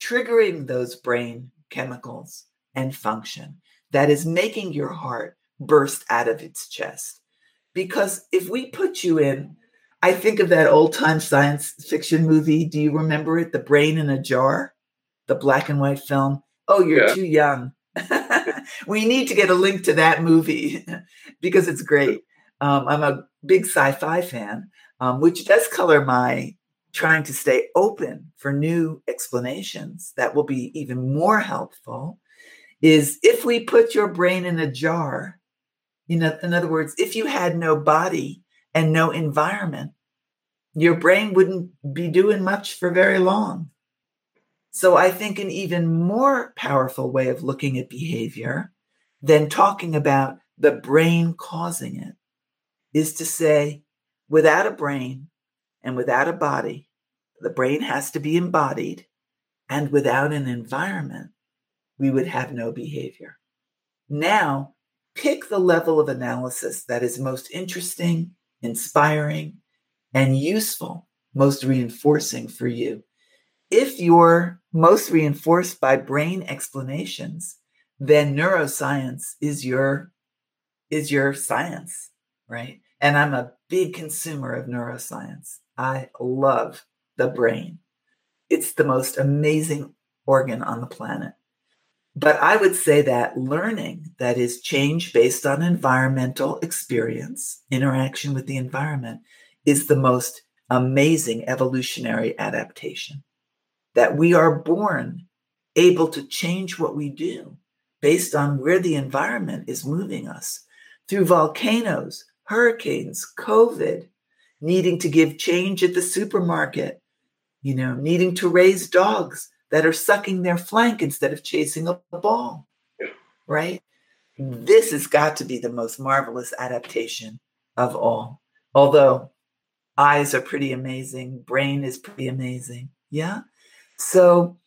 Speaker 2: triggering those brain chemicals and function, that is making your heart burst out of its chest? Because if we put you in I think of that old time science fiction movie. Do you remember it? The Brain in a Jar, the black and white film. Oh, you're yeah. too young. <laughs> we need to get a link to that movie <laughs> because it's great. Um, I'm a big sci fi fan, um, which does color my trying to stay open for new explanations that will be even more helpful. Is if we put your brain in a jar, you know, in other words, if you had no body, and no environment, your brain wouldn't be doing much for very long. So I think an even more powerful way of looking at behavior than talking about the brain causing it is to say, without a brain and without a body, the brain has to be embodied, and without an environment, we would have no behavior. Now, pick the level of analysis that is most interesting inspiring, and useful, most reinforcing for you. If you're most reinforced by brain explanations, then neuroscience is your is your science, right? And I'm a big consumer of neuroscience. I love the brain. It's the most amazing organ on the planet. But I would say that learning, that is change based on environmental experience, interaction with the environment, is the most amazing evolutionary adaptation. That we are born able to change what we do based on where the environment is moving us through volcanoes, hurricanes, COVID, needing to give change at the supermarket, you know, needing to raise dogs that are sucking their flank instead of chasing a ball, right? This has got to be the most marvelous adaptation of all. Although eyes are pretty amazing, brain is pretty amazing. Yeah. So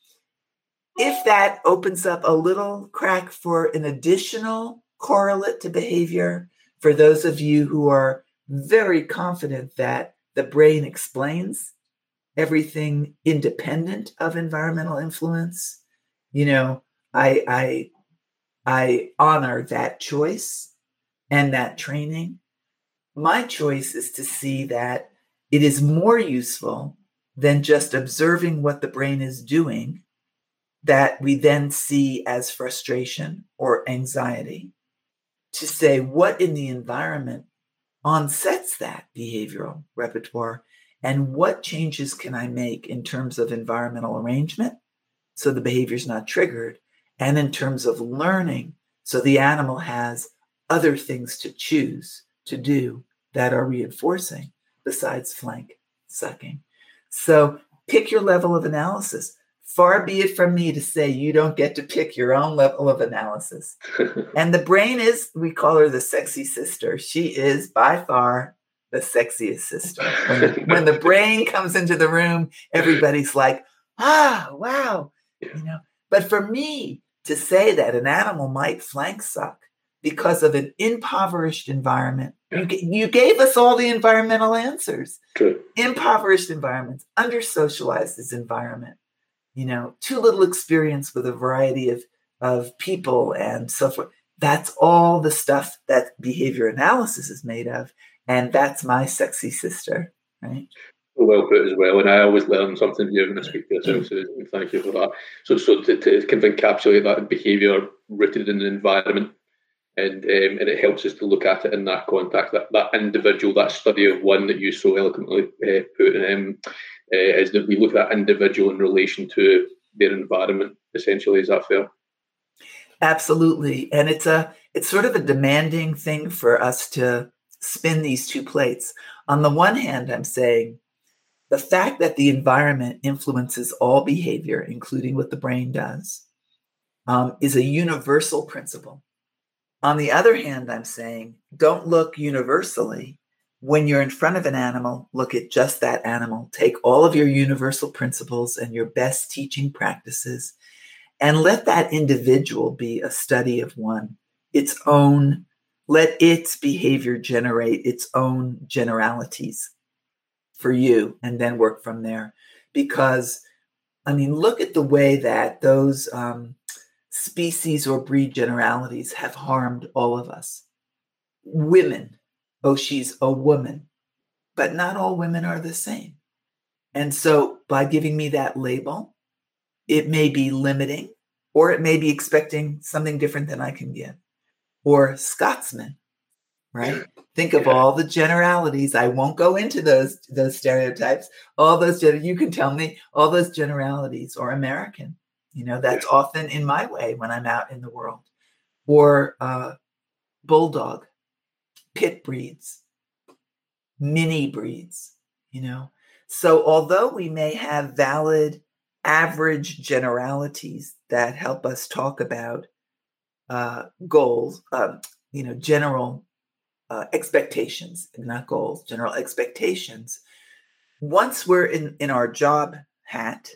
Speaker 2: if that opens up a little crack for an additional correlate to behavior, for those of you who are very confident that the brain explains everything independent of environmental influence. You know i i i honor that choice and that training. My choice is to see that it is more useful than just observing what the brain is doing that we then see as frustration or anxiety. To say what in the environment onsets that behavioral repertoire and what changes can I make in terms of environmental arrangement so the behavior is not triggered, and in terms of learning so the animal has other things to choose to do that are reinforcing besides flank sucking. So pick your level of analysis. Far be it from me to say you don't get to pick your own level of analysis. <laughs> and the brain is, we call her the sexy sister. She is by far the sexiest sister. When the, when the brain <laughs> comes into the room, everybody's like, ah, wow. You know, but for me to say that an animal might flank suck because of an impoverished environment, you, you gave us all the environmental answers.
Speaker 3: True.
Speaker 2: Impoverished environments, under socialized environment, you know, too little experience with a variety of, of people and so forth. That's all the stuff that behavior analysis is made of. And that's my sexy sister, right?
Speaker 3: Well put as well, and I always learn something new when I speak to yourself. So thank you for that. So, so to, to kind of encapsulate that behaviour rooted in the environment, and um, and it helps us to look at it in that context. That that individual, that study of one that you so eloquently uh, put in, um, uh, is that we look at that individual in relation to their environment. Essentially, is that fair?
Speaker 2: Absolutely, and it's a it's sort of a demanding thing for us to spin these two plates. On the one hand, I'm saying the fact that the environment influences all behavior, including what the brain does, um, is a universal principle. On the other hand, I'm saying don't look universally. When you're in front of an animal, look at just that animal. Take all of your universal principles and your best teaching practices and let that individual be a study of one, its own let its behavior generate its own generalities for you and then work from there. Because, I mean, look at the way that those um, species or breed generalities have harmed all of us. Women, oh, she's a woman, but not all women are the same. And so, by giving me that label, it may be limiting or it may be expecting something different than I can give or Scotsman, right? Think of all the generalities. I won't go into those those stereotypes. All those you can tell me all those generalities or American. You know that's often in my way when I'm out in the world, or uh, bulldog, pit breeds, mini breeds. You know, so although we may have valid average generalities that help us talk about uh, goals, um, you know, general uh, expectations, not goals, general expectations. Once we're in, in our job hat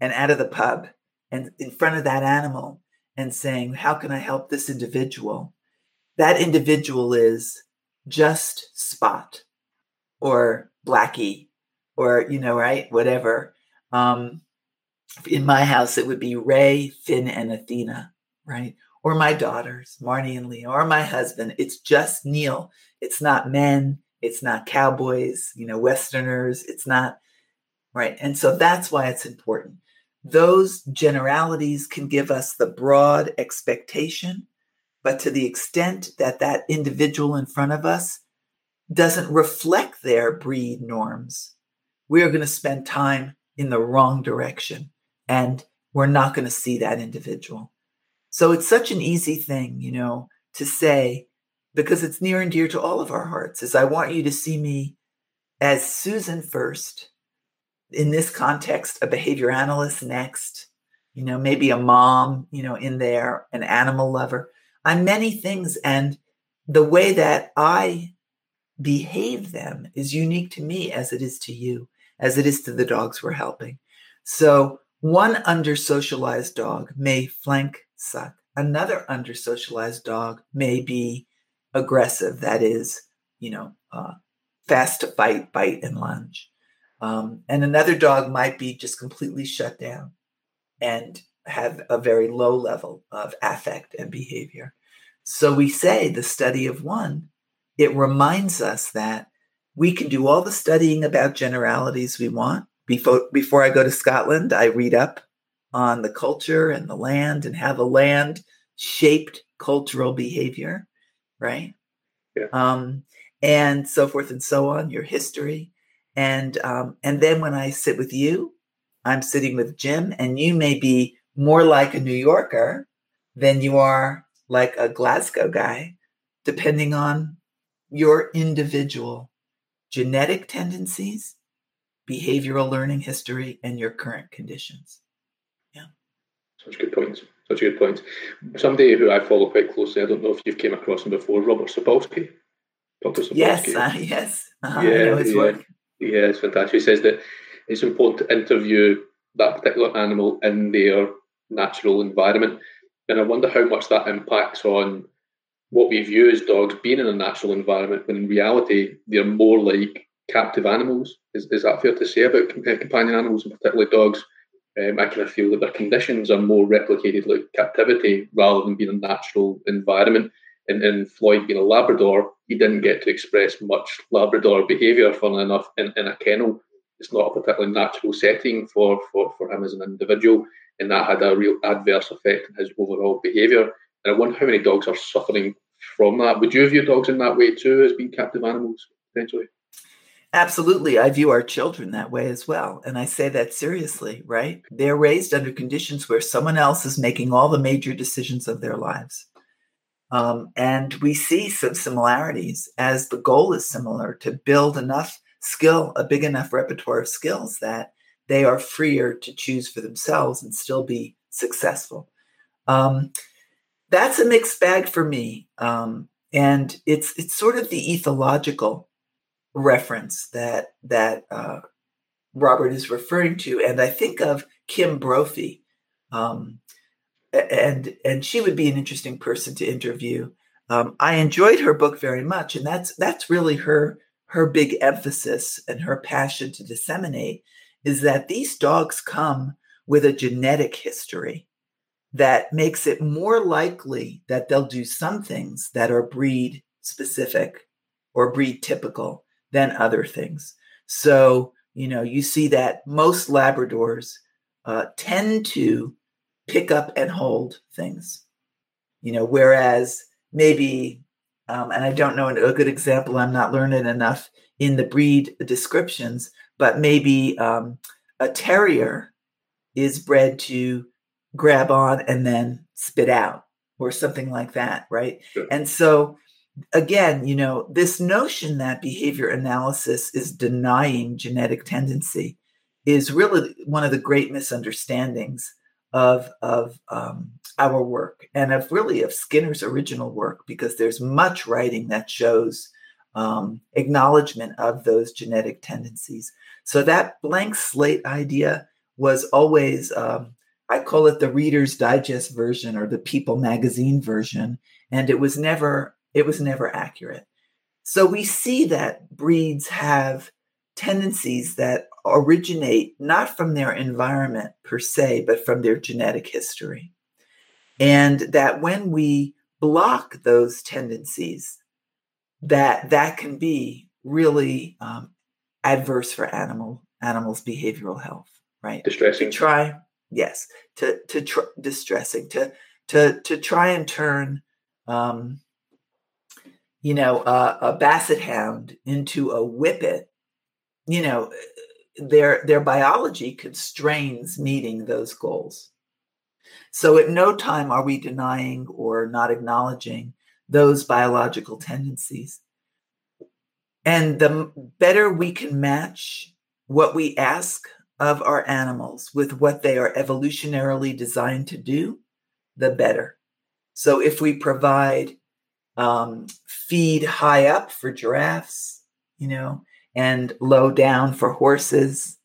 Speaker 2: and out of the pub and in front of that animal and saying, How can I help this individual? That individual is just Spot or Blackie or, you know, right, whatever. Um, in my house, it would be Ray, Finn, and Athena, right? or my daughters, Marnie and Leo, or my husband. It's just Neil. It's not men. It's not cowboys, you know, Westerners. It's not, right? And so that's why it's important those generalities can give us the broad expectation, but to the extent that that individual in front of us doesn't reflect their breed norms, we are going to spend time in the wrong direction and we're not going to see that individual. So it's such an easy thing, you know, to say, because it's near and dear to all of our hearts, is I want you to see me as Susan first. In this context, a behavior analyst next, you know, maybe a mom, you know, in there, an animal lover. I'm many things. And the way that I behave them is unique to me as it is to you, as it is to the dogs we're helping. So one under socialized dog may flank suck. Another under socialized dog may be aggressive, that is, you know, uh, fast to bite, and lunge. Um, and another dog might be just completely shut down and have a very low level of affect and behavior. So we say the study of one, it reminds us that we can do all the studying about generalities we want. Before, before I go to Scotland, I read up on the culture and the land and how the land shaped cultural behavior, right?
Speaker 3: Yeah.
Speaker 2: Um, and so forth and so on, your history. And um, and then when I sit with you, I'm sitting with Jim, and you may be more like a New Yorker than you are like a Glasgow guy, depending on your individual genetic tendencies, behavioral learning history, and your current conditions. Yeah.
Speaker 3: Such good points. Such a good point. Somebody who I follow quite closely, I don't know if you've came across him before, Robert Sapolsky.
Speaker 2: Dr. Sapolsky. Yes, <laughs> uh, yes.
Speaker 3: Uh-huh, yeah, yeah, yeah, it's fantastic. He says that it's important to interview that particular animal in their natural environment. And I wonder how much that impacts on what we view as dogs being in a natural environment, when in reality they're more like captive animals. Is, is that fair to say about companion animals, and particularly dogs? Um, I kind of feel that their conditions are more replicated like captivity rather than being a natural environment. And, and Floyd being a Labrador, he didn't get to express much Labrador behaviour, funnily enough, in, in a kennel. It's not a particularly natural setting for, for, for him as an individual, and that had a real adverse effect on his overall behaviour. And I wonder how many dogs are suffering from that. Would you view dogs in that way too, as being captive animals, potentially?
Speaker 2: Absolutely. I view our children that way as well. And I say that seriously, right? They're raised under conditions where someone else is making all the major decisions of their lives. Um, and we see some similarities as the goal is similar to build enough skill, a big enough repertoire of skills that they are freer to choose for themselves and still be successful. Um, that's a mixed bag for me. Um, and it's it's sort of the ethological reference that that uh, Robert is referring to, and I think of Kim Brophy, um, and and she would be an interesting person to interview. Um, I enjoyed her book very much, and that's that's really her her big emphasis and her passion to disseminate is that these dogs come with a genetic history that makes it more likely that they'll do some things that are breed specific or breed typical than other things. So, you know, you see that most Labradors uh, tend to pick up and hold things, you know, whereas maybe, um, and I don't know a good example, I'm not learned enough in the breed descriptions, but maybe um, a terrier is bred to grab on and then spit out or something like that, right? Sure. And so again, you know, this notion that behavior analysis is denying genetic tendency is really one of the great misunderstandings of of um, our work and of really of Skinner's original work because there's much writing that shows um, acknowledgement of those genetic tendencies. So that blank slate idea was always um, I call it the Reader's Digest version or the People magazine version, and it was never it was never accurate. So we see that breeds have tendencies that originate not from their environment per se, but from their genetic history. And that when we block those tendencies, that that can be really um, adverse for animal animals' behavioral health, right?
Speaker 3: Distressing.
Speaker 2: Try yes, to to tr- distressing to to to try and turn, um, you know, a, a basset hound into a whippet. You know, their their biology constrains meeting those goals. So at no time are we denying or not acknowledging those biological tendencies. And the better we can match what we ask of our animals with what they are evolutionarily designed to do, the better. So if we provide um, feed high up for giraffes, you know, and low down for horses,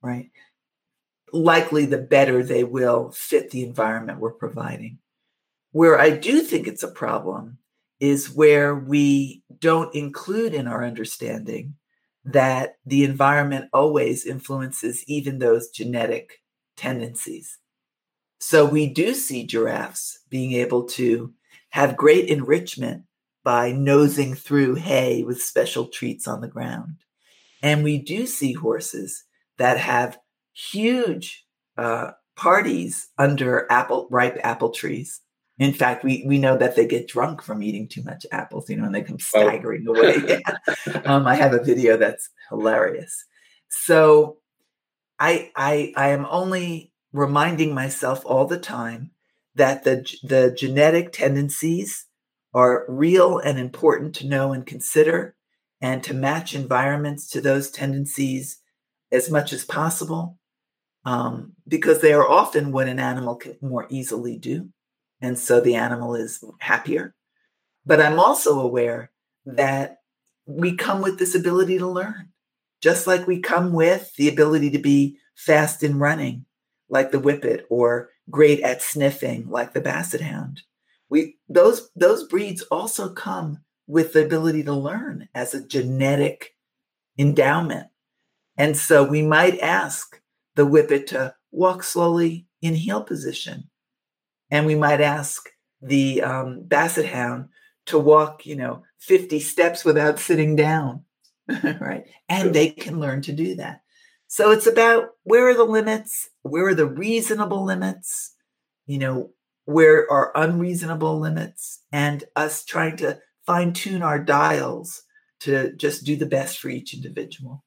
Speaker 2: right? Likely the better they will fit the environment we're providing. Where I do think it's a problem is where we don't include in our understanding that the environment always influences even those genetic tendencies. So we do see giraffes being able to have great enrichment by nosing through hay with special treats on the ground. And we do see horses that have huge uh, parties under apple ripe apple trees in fact, we, we know that they get drunk from eating too much apples, you know, and they come oh. staggering oh. away. <laughs> <laughs> um, I have a video that's hilarious. So I, I, I am only reminding myself all the time that the, the genetic tendencies are real and important to know and consider and to match environments to those tendencies as much as possible um, because they are often what an animal can more easily do and so the animal is happier. But I'm also aware that we come with this ability to learn, just like we come with the ability to be fast in running, like the whippet, or great at sniffing, like the basset hound. We those those breeds also come with the ability to learn as a genetic endowment. And so we might ask the whippet to walk slowly in heel position and we might ask the um, basset hound to walk, you know, 50 steps without sitting down, <laughs> right? And they can learn to do that. So it's about where are the limits? Where are the reasonable limits? You know, where are unreasonable limits? And us trying to fine tune our dials to just do the best for each individual.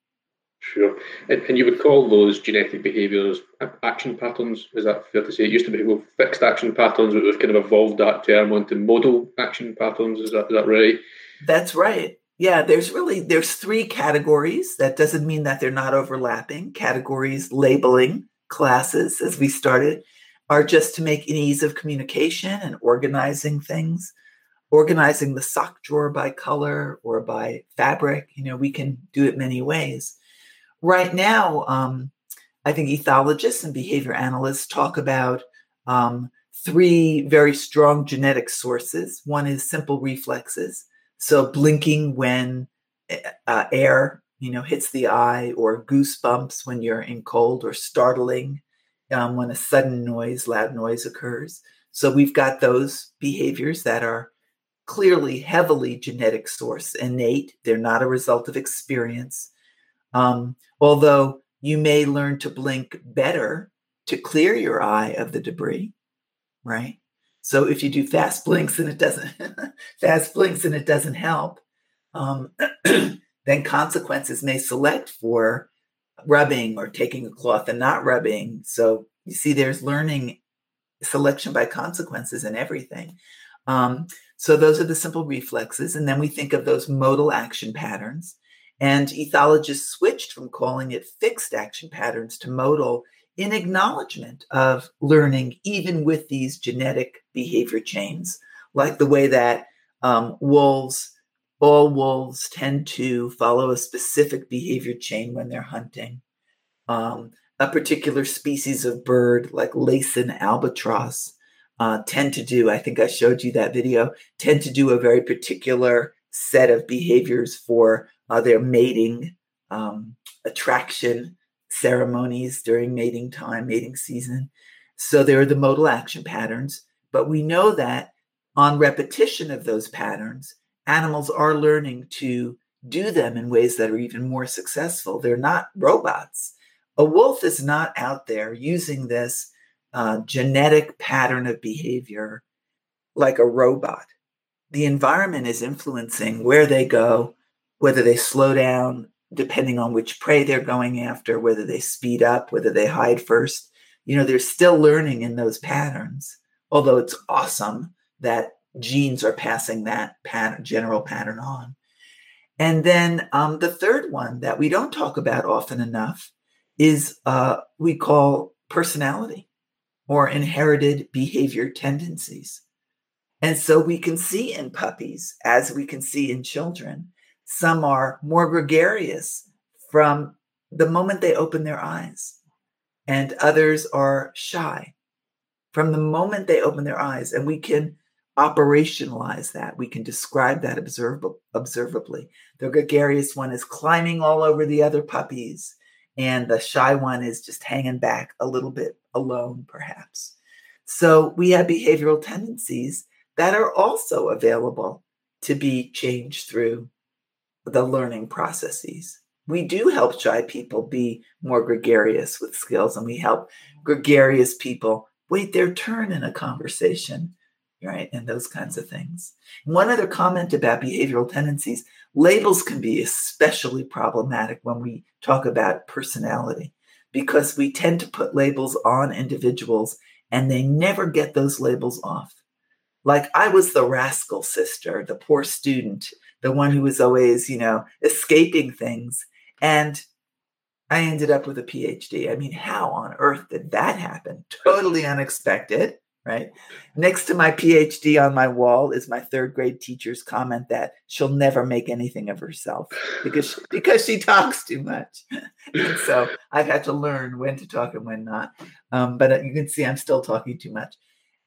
Speaker 3: Sure. And, and you would call those genetic behaviours action patterns, is that fair to say? It used to be well, fixed action patterns, but we've kind of evolved that term onto modal action patterns. Is that, is that right?
Speaker 2: That's right. Yeah, there's really there's three categories. That doesn't mean that they're not overlapping. Categories, labeling, classes, as we started, are just to make an ease of communication and organizing things organizing the sock drawer by color or by fabric. You know, we can do it many ways. Right now, um, I think ethologists and behavior analysts talk about um, three very strong genetic sources. One is simple reflexes, so blinking when eh, uh, air you know hits the eye, or goosebumps when you're in cold, or startling um, when a sudden noise, loud noise occurs. So we've got those behaviors that are clearly heavily genetic source, innate. They're not a result of experience. Um, although you may learn to blink better to clear your eye of the debris, right? So if you do fast blinks and it doesn't <laughs> fast blinks and it doesn't help, um, <clears throat> then consequences may select for rubbing or taking a cloth and not rubbing. So you see, there's learning selection by consequences and everything. Um, so those are the simple reflexes, and then we think of those modal action patterns. And ethologists switched from calling it fixed action patterns to modal in acknowledgement of learning, even with these genetic behavior chains, like the way that um, wolves, all wolves tend to follow a specific behavior chain when they're hunting. Um, a particular species of bird, like Laysan albatross, uh, tend to do, I think I showed you that video, tend to do a very particular set of behaviors for uh, their mating um, attraction ceremonies during mating time, mating season. So there are the modal action patterns, but we know that on repetition of those patterns, animals are learning to do them in ways that are even more successful. They're not robots. A wolf is not out there using this uh, genetic pattern of behavior like a robot. The environment is influencing where they go, whether they slow down, depending on which prey they're going after, whether they speed up, whether they hide first. You know, they're still learning in those patterns, although it's awesome that genes are passing that pattern, general pattern on. And then um, the third one that we don't talk about often enough is uh, we call personality or inherited behavior tendencies. And so we can see in puppies, as we can see in children, some are more gregarious from the moment they open their eyes, and others are shy from the moment they open their eyes. And we can operationalize that. We can describe that observably. The gregarious one is climbing all over the other puppies, and the shy one is just hanging back a little bit alone, perhaps. So we have behavioral tendencies that are also available to be changed through the learning processes. We do help shy people be more gregarious with skills, and we help gregarious people wait their turn in a conversation, right? And those kinds of things. One other comment about behavioral tendencies labels can be especially problematic when we talk about personality because we tend to put labels on individuals and they never get those labels off. Like I was the rascal sister, the poor student, the one who was always, you know, escaping things. And I ended up with a PhD. I mean, how on earth did that happen? Totally unexpected right? Next to my PhD on my wall is my third grade teacher's comment that she'll never make anything of herself because because she talks too much. <laughs> so I've had to learn when to talk and when not. Um, but uh, you can see I'm still talking too much.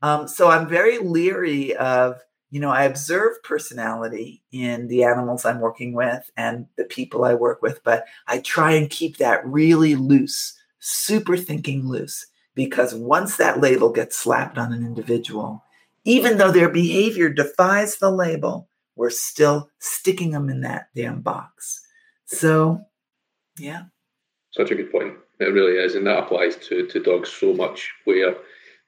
Speaker 2: Um, so I'm very leery of you know I observe personality in the animals I'm working with and the people I work with, but I try and keep that really loose, super thinking loose because once that label gets slapped on an individual, even though their behavior defies the label, we're still sticking them in that damn box. So, yeah.
Speaker 3: Such a good point. It really is. And that applies to, to dogs so much where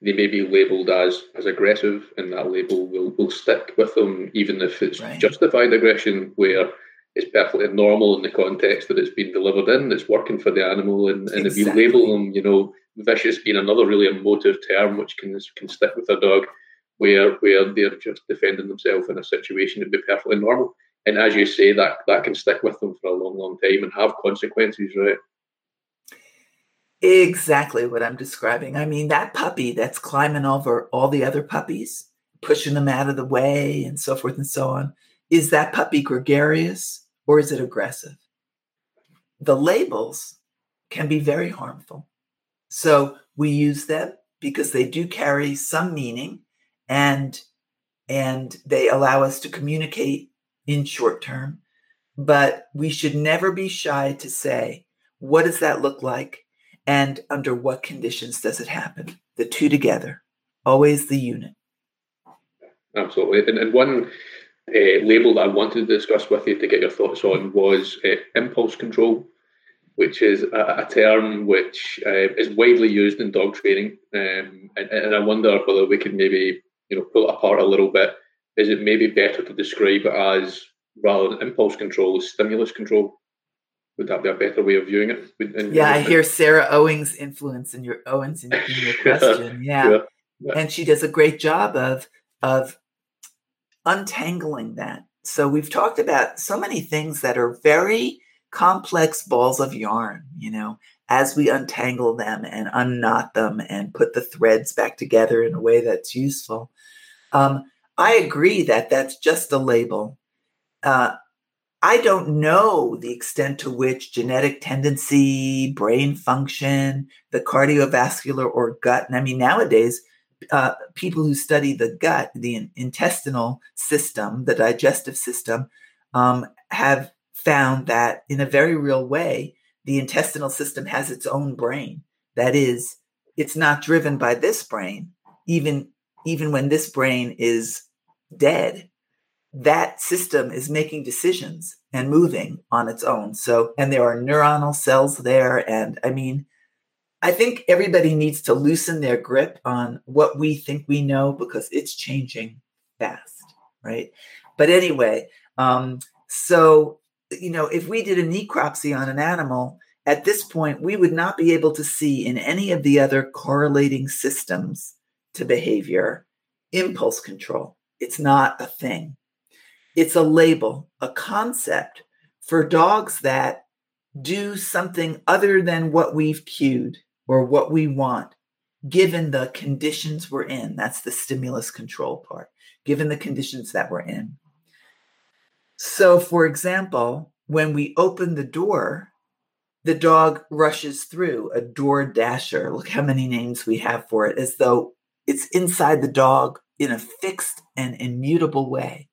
Speaker 3: they may be labelled as, as aggressive and that label will, will stick with them even if it's right. justified aggression where it's perfectly normal in the context that it's been delivered in. It's working for the animal, and, and exactly. if you label them, you know, vicious being another really emotive term which can can stick with a dog, where where they're just defending themselves in a situation that'd be perfectly normal. And as you say, that that can stick with them for a long, long time and have consequences, right?
Speaker 2: Exactly what I'm describing. I mean, that puppy that's climbing over all the other puppies, pushing them out of the way, and so forth and so on. Is that puppy gregarious? Or is it aggressive? The labels can be very harmful. So we use them because they do carry some meaning and and they allow us to communicate in short term but we should never be shy to say what does that look like and under what conditions does it happen the two together always the unit
Speaker 3: absolutely and, and one uh, label that I wanted to discuss with you to get your thoughts on was uh, impulse control, which is a, a term which uh, is widely used in dog training. Um, and, and, I wonder whether we could maybe you know pull it apart a little bit. Is it maybe better to describe it as rather than impulse control, stimulus control? Would that be a better way of viewing it?
Speaker 2: In, yeah, I hear Sarah Owings' influence in your Owens in, your <laughs> question. yeah. yeah. yeah. and she does a great job of of untangling that. So we've talked about so many things that are very complex balls of yarn, you know, as we untangle them and unknot them and put the threads back together in a way that's useful. Um, I agree that that's just a label. Uh, I don't know the extent to which genetic tendency, brain function, the cardiovascular or gut, and I mean, nowadays, uh, people who study the gut, the intestinal system, the digestive system, um, have found that in a very real way, the intestinal system has its own brain. That is, it's not driven by this brain, even even when this brain is dead. That system is making decisions and moving on its own. So, and there are neuronal cells there, and I mean, I think everybody needs to loosen their grip on what we think we know because it's changing fast, right? But anyway, um, so you know, if we did a necropsy on an animal, at this point, we would not be able to see in any of the other correlating systems to behavior impulse control. It's not a thing. It's a label, a concept for dogs that do something other than what we've cued or what we want, given the conditions we're in. That's the stimulus control part, given the conditions that we're in. So, for example, when we open the door, the dog rushes through a door dasher. Look how many names we have for it, as though it's inside the dog in a fixed and immutable way.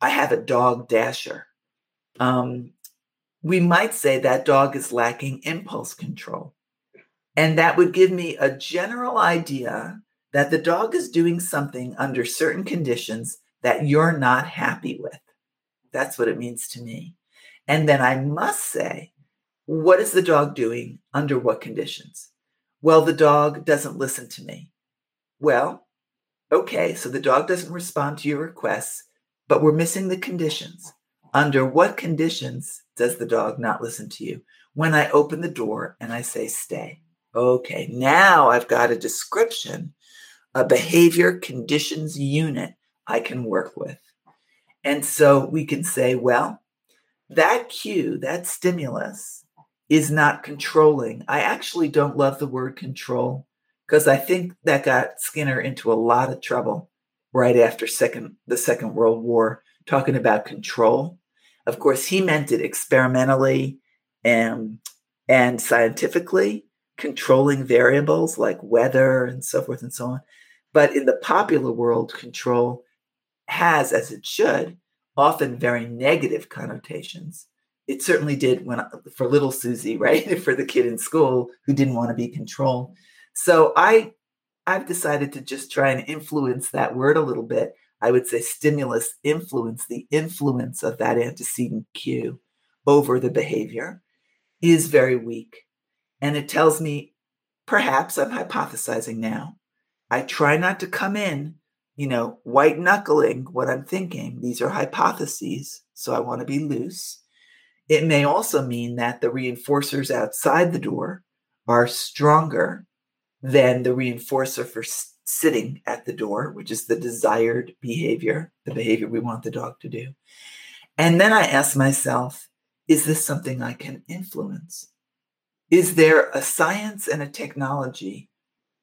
Speaker 2: I have a dog dasher. Um, we might say that dog is lacking impulse control. And that would give me a general idea that the dog is doing something under certain conditions that you're not happy with. That's what it means to me. And then I must say, what is the dog doing under what conditions? Well, the dog doesn't listen to me. Well, okay, so the dog doesn't respond to your requests, but we're missing the conditions. Under what conditions does the dog not listen to you? When I open the door and I say, stay. Okay, now I've got a description, a behavior conditions unit I can work with. And so we can say, well, that cue, that stimulus is not controlling. I actually don't love the word control because I think that got Skinner into a lot of trouble right after second the Second World War, talking about control. Of course, he meant it experimentally and and scientifically, controlling variables like weather and so forth and so on. But in the popular world, control has, as it should, often very negative connotations. It certainly did when for little Susie, <laughs> right? for the kid in school who didn't want to be controlled. So I I've decided to just try and influence that word a little bit. I would say stimulus influence, the influence of that antecedent cue over the behavior is very weak. And it tells me, perhaps I'm hypothesizing now. I try not to come in, you know, white knuckling what I'm thinking. These are hypotheses, so I want to be loose. It may also mean that the reinforcers outside the door are stronger than the reinforcer for sitting at the door, which is the desired behavior, the behavior we want the dog to do. And then I ask myself, is this something I can influence? Is there a science and a technology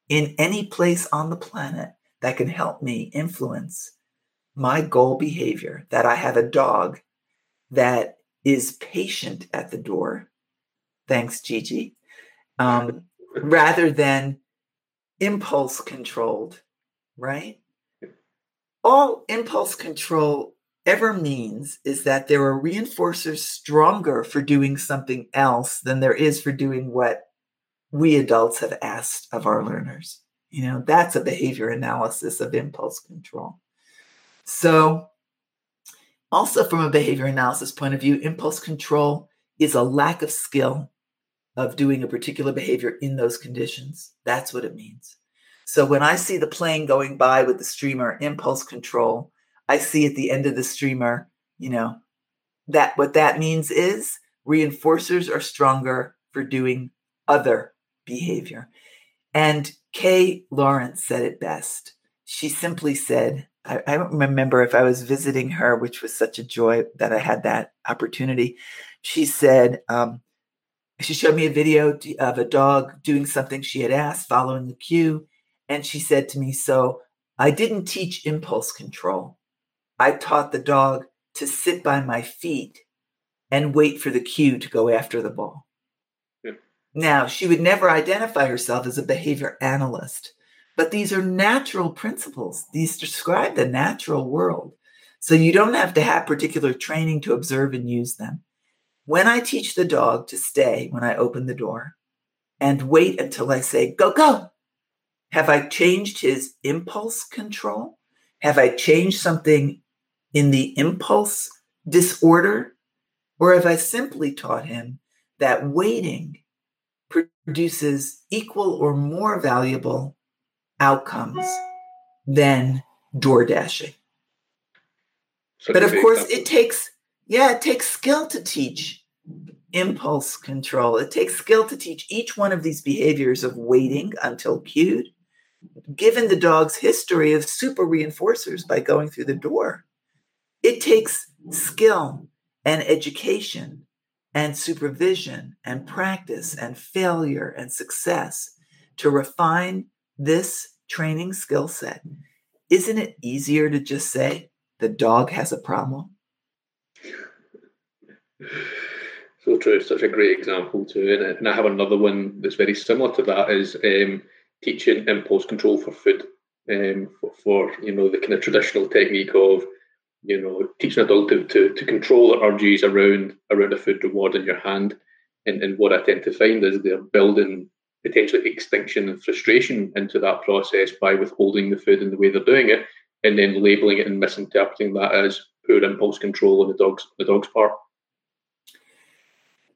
Speaker 2: in any place on the planet that can help me influence my goal behavior? That I have a dog that is patient at the door. Thanks, Gigi. Um, <laughs> rather than impulse controlled, right? All impulse control ever means is that there are reinforcers stronger for doing something else than there is for doing what we adults have asked of our learners. You know, that's a behavior analysis of impulse control. So, also from a behavior analysis point of view, impulse control is a lack of skill of doing a particular behavior in those conditions. That's what it means. So when I see the plane going by with the streamer impulse control, I see at the end of the streamer, you know, that what that means is reinforcers are stronger for doing other behavior. And Kay Laurence said it best. She simply said, I, I, don't remember if I was visiting her, which was such a joy that I had that opportunity. She said, um, she showed me a video of a dog doing something she had asked, following the cue. And she said to me, So I didn't teach impulse control. I taught the dog to sit by my feet and wait for the cue to go after the ball. Yeah. Now, she would never identify herself as a behavior analyst, but these are natural principles. These describe the natural world. So you don't have to have particular training to observe and use them. When I teach the dog to stay when I open the door and wait until I say, go, go, have I changed his impulse control? Have I changed something in the impulse disorder? Or have I simply taught him that waiting produces equal or more valuable outcomes than door dashing. but of course, it takes, yeah, it takes skill to teach impulse control. It takes skill to teach each one of these behaviors of waiting until cued, given the dog's history of super reinforcers by going through the door. It takes skill and education and supervision and practice and failure and success to refine this training skill set. Isn't it easier to just say the dog has a problem? <sighs>
Speaker 3: So true, It's such a great example too. And I have another one that's very similar to that is um, teaching impulse control for food. Um, for, for, you know the kind of traditional technique of you know teaching a dog to, to, to control their urges around around a food reward in your hand. And, and what I tend to find is they're building potentially extinction and frustration into that process by withholding the food in the way they're doing it, and then labeling it and misinterpreting that as poor impulse control on the dog's the dog's part.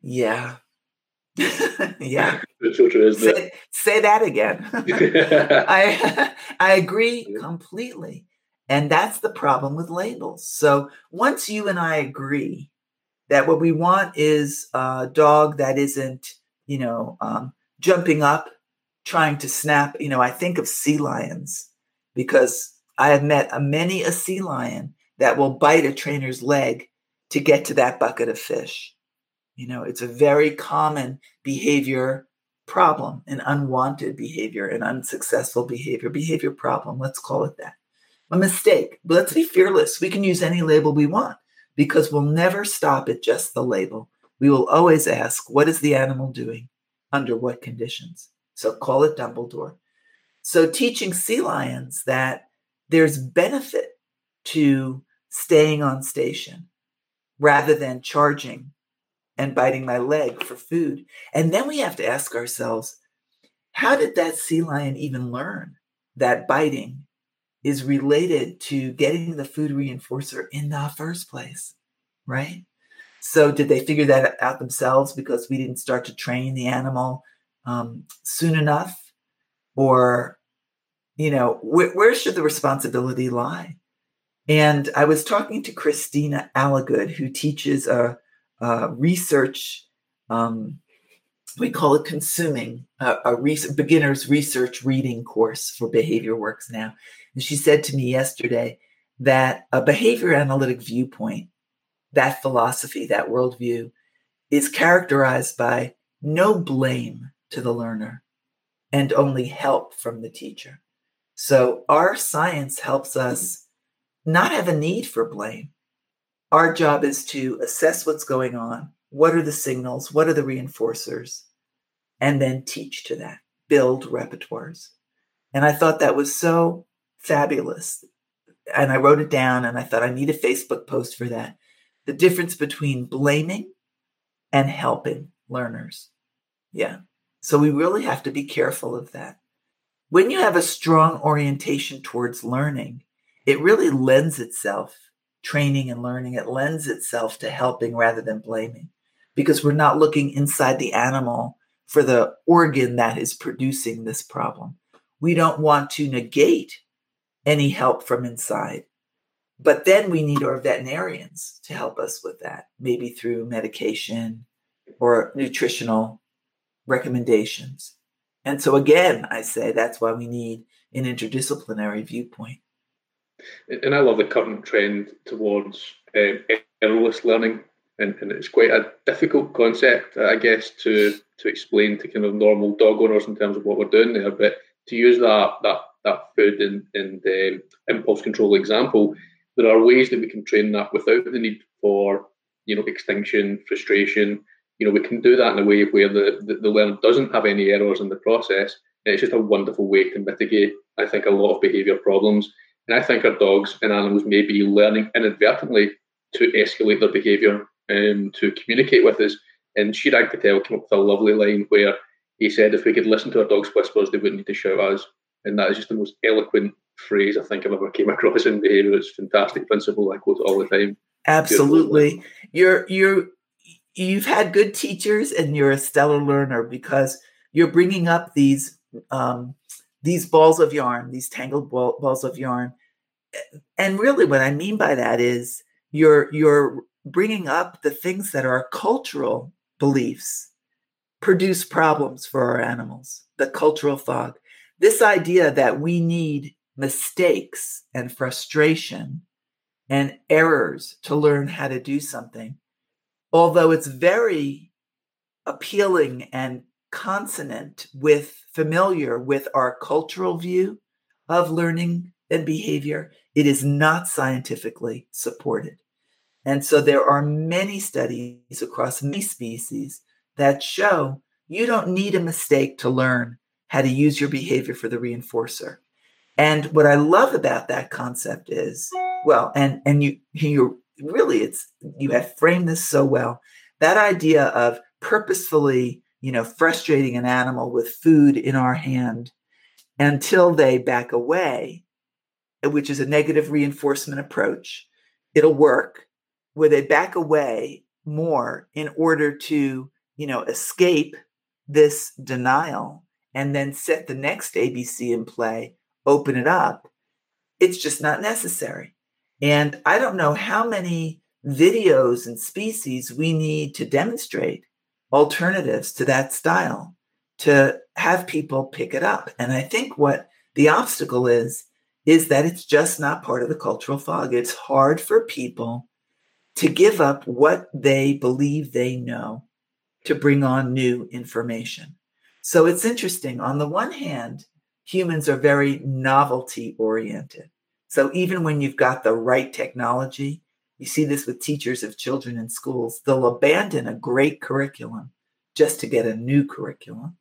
Speaker 2: Yeah. <laughs> yeah.
Speaker 3: So true,
Speaker 2: say, say, that again. <laughs> <laughs> I I agree completely. And that's the problem with labels. So once you and I agree that what we want is a dog that isn't, you know, um, jumping up, trying to snap, you know, I think of sea lions because I have met a, many a sea lion that will bite a trainer's leg to get to that bucket of fish. You know, it's a very common behavior problem, an unwanted behavior, an unsuccessful behavior, behavior problem. Let's call it that. A mistake. But let's be fearless. We can use any label we want because we'll never stop at just the label. We will always ask, what is the animal doing? Under what conditions? So call it Dumbledore. So teaching sea lions that there's benefit to staying on station rather than charging and biting my leg for food. And then we have to ask ourselves how did that sea lion even learn that biting is related to getting the food reinforcer in the first place? Right? So, did they figure that out themselves because we didn't start to train the animal um, soon enough? Or, you know, wh- where should the responsibility lie? And I was talking to Christina Alligood, who teaches a uh, research, um, we call it consuming, a re- beginner's research reading course for Behavior Works now. And she said to me yesterday that a behavior analytic viewpoint, that philosophy, that worldview, is characterized by no blame to the learner and only help from the teacher. So our science helps us not have a need for blame our job is to assess what's going on. What are the signals? What are the reinforcers? And then teach to that, build repertoires. And I thought that was so fabulous. And I wrote it down and I thought I need a Facebook post for that. The difference between blaming and helping learners. Yeah. So we really have to be careful of that. When you have a strong orientation towards learning, it really lends itself training and learning, it lends itself to helping rather than blaming because we're not looking inside the animal for the organ that is producing this problem. We don't want to negate any help from inside. But then we need our veterinarians to help us with that, maybe through medication or nutritional recommendations. And so, again, I say that's why we need an interdisciplinary viewpoint.
Speaker 3: And I love the current trend towards um, errorless learning, and, and it's quite a difficult concept, I guess, to to explain to kind of normal dog owners in terms of what we're doing there. But to use that that that food and, and um, impulse control example, there are ways that we can train that without the need for you know extinction, frustration. You know, we can do that in a way where the, the, the learner doesn't have any errors in the process. And it's just a wonderful way to mitigate, I think, a lot of behaviour problems. And I think our dogs and animals may be learning inadvertently to escalate their behaviour um, to communicate with us. And Chirag Patel came up with a lovely line where he said, if we could listen to our dogs' whispers, they wouldn't need to shout at us. And that is just the most eloquent phrase I think I've ever came <laughs> across in behaviour. It's fantastic principle. I quote it all the time.
Speaker 2: Absolutely. You're you're you've had good teachers and you're a stellar learner because you're bringing up these um, these balls of yarn, these tangled ball, balls of yarn. And really, what I mean by that is you're you're bringing up the things that are cultural beliefs produce problems for our animals. The cultural fog, this idea that we need mistakes and frustration and errors to learn how to do something, although it's very appealing and consonant with familiar with our cultural view of learning and behavior, it is not scientifically supported. And so there are many studies across many species that show you don't need a mistake to learn how to use your behavior for the reinforcer. And what I love about that concept is, well, and and you you really it's you have framed this so well. That idea of purposefully you know, frustrating an animal with food in our hand until they back away, which is a negative reinforcement approach. It'll work where they back away more in order to, you know, escape this denial and then set the next ABC in play, open it up. It's just not necessary. And I don't know how many videos and species we need to demonstrate alternatives to that style to have people pick it up. And I think what the obstacle is, is that it's just not part of the cultural fog. It's hard for people to give up what they believe they know to bring on new information. So it's interesting. On the one hand, humans are very novelty oriented. So even when you've got the right technology, you see this with teachers of children in schools. They'll abandon a great curriculum just to get a new curriculum.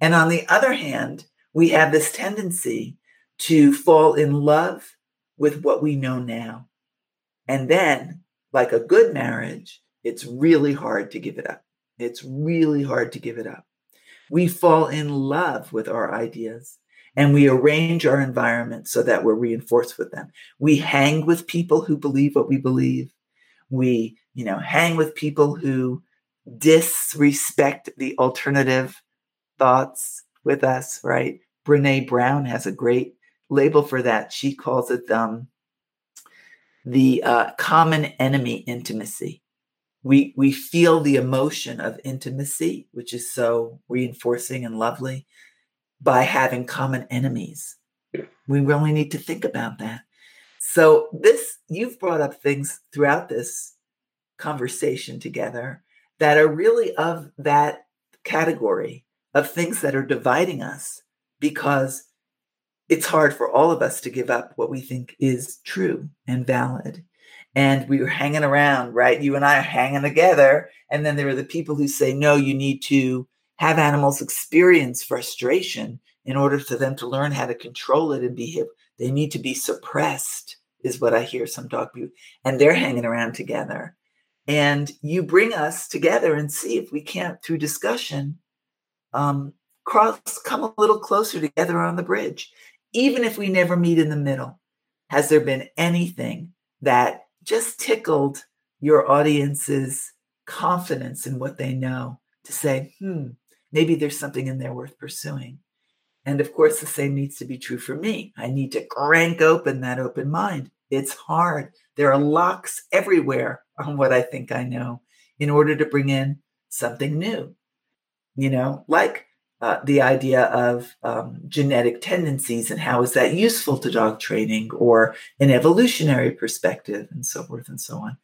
Speaker 2: And on the other hand, we have this tendency to fall in love with what we know now. And then, like a good marriage, it's really hard to give it up. It's really hard to give it up. We fall in love with our ideas and we arrange our environment so that we're reinforced with them. We hang with people who believe what we believe. We, you know, hang with people who disrespect the alternative thoughts with us, right? Brene Brown has a great label for that. She calls it um, the uh, common enemy intimacy. We, we feel the emotion of intimacy, which is so reinforcing and lovely, by having common enemies. We really need to think about that. So, this, you've brought up things throughout this conversation together that are really of that category of things that are dividing us because it's hard for all of us to give up what we think is true and valid. And we were hanging around, right? You and I are hanging together. And then there are the people who say, no, you need to have animals experience frustration in order for them to learn how to control it and behave. They need to be suppressed, is what I hear some dog people. And they're hanging around together. And you bring us together and see if we can't, through discussion, um, cross, come a little closer together on the bridge, even if we never meet in the middle. Has there been anything that just tickled your audience's confidence in what they know to say, hmm, maybe there's something in there worth pursuing? And of course, the same needs to be true for me. I need to crank open that open mind. It's hard. There are locks everywhere on what I think I know in order to bring in something new. You know, like uh, the idea of um, genetic tendencies and how is that useful to dog training or an evolutionary perspective and so forth and so on.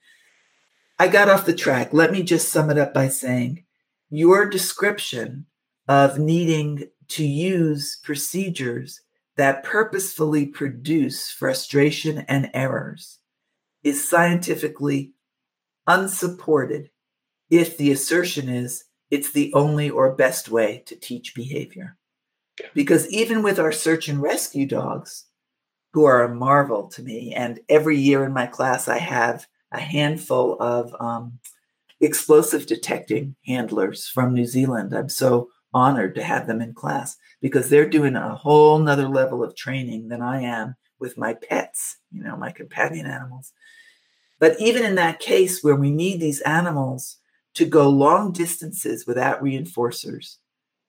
Speaker 2: I got off the track. Let me just sum it up by saying your description of needing to use procedures that purposefully produce frustration and errors is scientifically unsupported if the assertion is it's the only or best way to teach behavior. Because even with our search and rescue dogs, who are a marvel to me, and every year in my class, I have a handful of um, explosive detecting handlers from New Zealand. I'm so honored to have them in class because they're doing a whole nother level of training than I am with my pets, you know, my companion animals. But even in that case where we need these animals to go long distances without reinforcers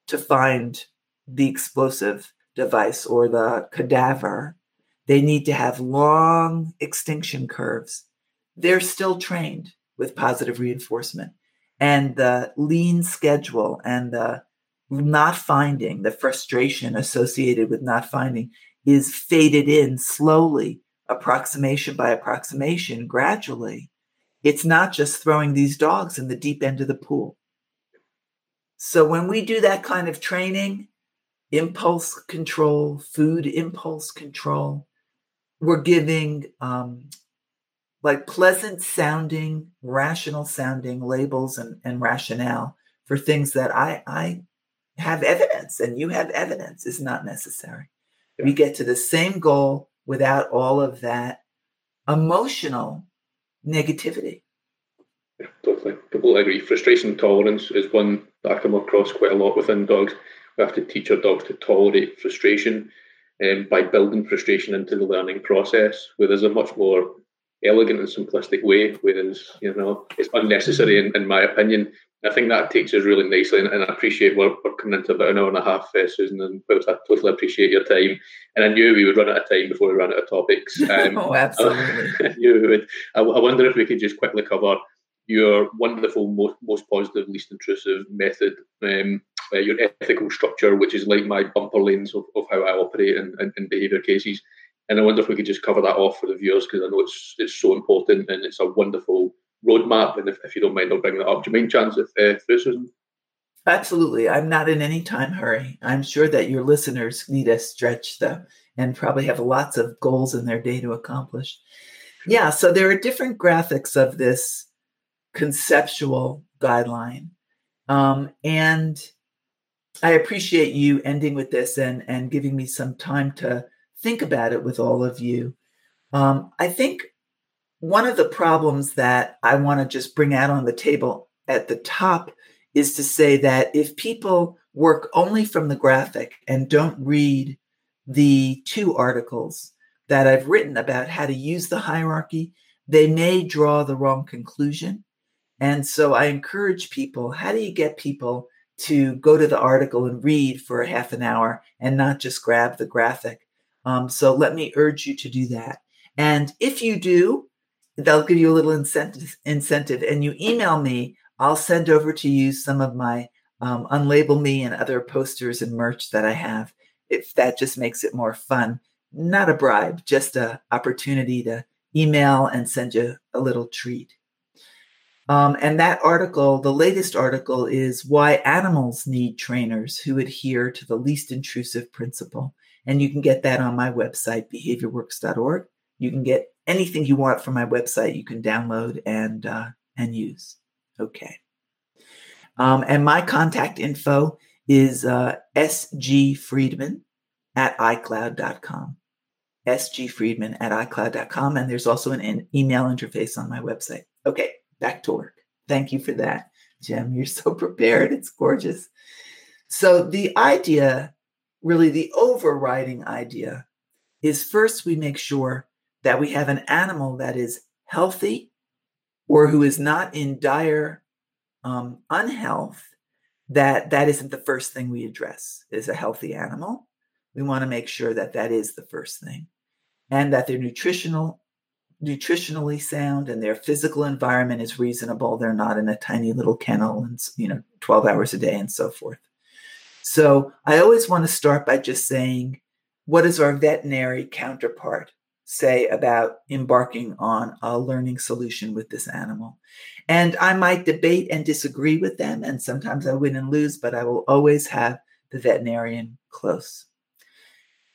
Speaker 2: to find the explosive device or the cadaver. They need to have long extinction curves. They're still trained with positive reinforcement. And the lean schedule and the not finding, the frustration associated with not finding is faded in slowly, approximation by approximation, gradually. It's not just throwing these dogs in the deep end of the pool. So when we do that kind of training, impulse control, food impulse control, we're giving um, like pleasant sounding, rational sounding labels and, and rationale for things that I, I have evidence and you have evidence is not necessary. Yeah. We get to the same goal without all of that emotional negativity.
Speaker 3: Yeah, totally. Completely agree. Frustration tolerance is one that I come across quite a lot within dogs. We have to teach our dogs to tolerate frustration um, by building frustration into the learning process, where there's a much more elegant and simplistic way, whereas you know it's unnecessary in, in my opinion. I think that takes us really nicely, and, and I appreciate we're, we're, coming into about an hour and a half, uh, Susan, and I totally appreciate your time. And I knew we would run out of time before we ran out of topics. <laughs>
Speaker 2: Um, oh, absolutely. <laughs>
Speaker 3: I knew we would. I, I, wonder if we could just quickly cover your wonderful, most, most positive, least intrusive method, um, uh, your ethical structure, which is like my bumper lanes of, of how I operate in, in, in behaviour cases. And I wonder if we could just cover that off for the viewers because I know it's it's so important and it's a wonderful roadmap. And if, if you don't mind, I'll bring that up. Do you mind, Chance, if uh, Susan?
Speaker 2: Absolutely. I'm not in any time hurry. I'm sure that your listeners need a stretch though, and probably have lots of goals in their day to accomplish. Yeah, so there are different graphics of this conceptual guideline. Um, and I appreciate you ending with this and, and giving me some time to think about it with all of you. Um, I think one of the problems that I want to just bring out on the table at the top is to say that if people work only from the graphic and don't read the two articles that I've written about how to use the hierarchy, they may draw the wrong conclusion. And so I encourage people how do you get people to go to the article and read for a half an hour and not just grab the graphic? Um, so let me urge you to do that. And if you do, they'll give you a little incentive, incentive and you email me, I'll send over to you some of my um, unlabel me and other posters and merch that I have. If that just makes it more fun, not a bribe, just a opportunity to email and send you a little treat. Um, and that article, the latest article, is why animals need trainers who adhere to the least intrusive principle. And you can get that on my website, behaviorworks.org. You can get anything you want from my website. You can download and uh, and use. Okay. Um, and my contact info is uh, sgfriedman at icloud.com. sgfriedman at icloud.com. And there's also an, an email interface on my website. Okay, back to work. Thank you for that, Jim. You're so <laughs> prepared. It's gorgeous. So the idea really the overriding idea is first we make sure that we have an animal that is healthy or who is not in dire um, unhealth that that isn't the first thing we address is a healthy animal. We want to make sure that that is the first thing and that they're nutritional nutritionally sound and their physical environment is reasonable. They're not in a tiny little kennel and you know 12 hours a day and so forth. So I always want to start by just saying, what is our veterinary counterpart say about embarking on a learning solution with this animal? And I might debate and disagree with them, and sometimes I win and lose, but I will always have the veterinarian close.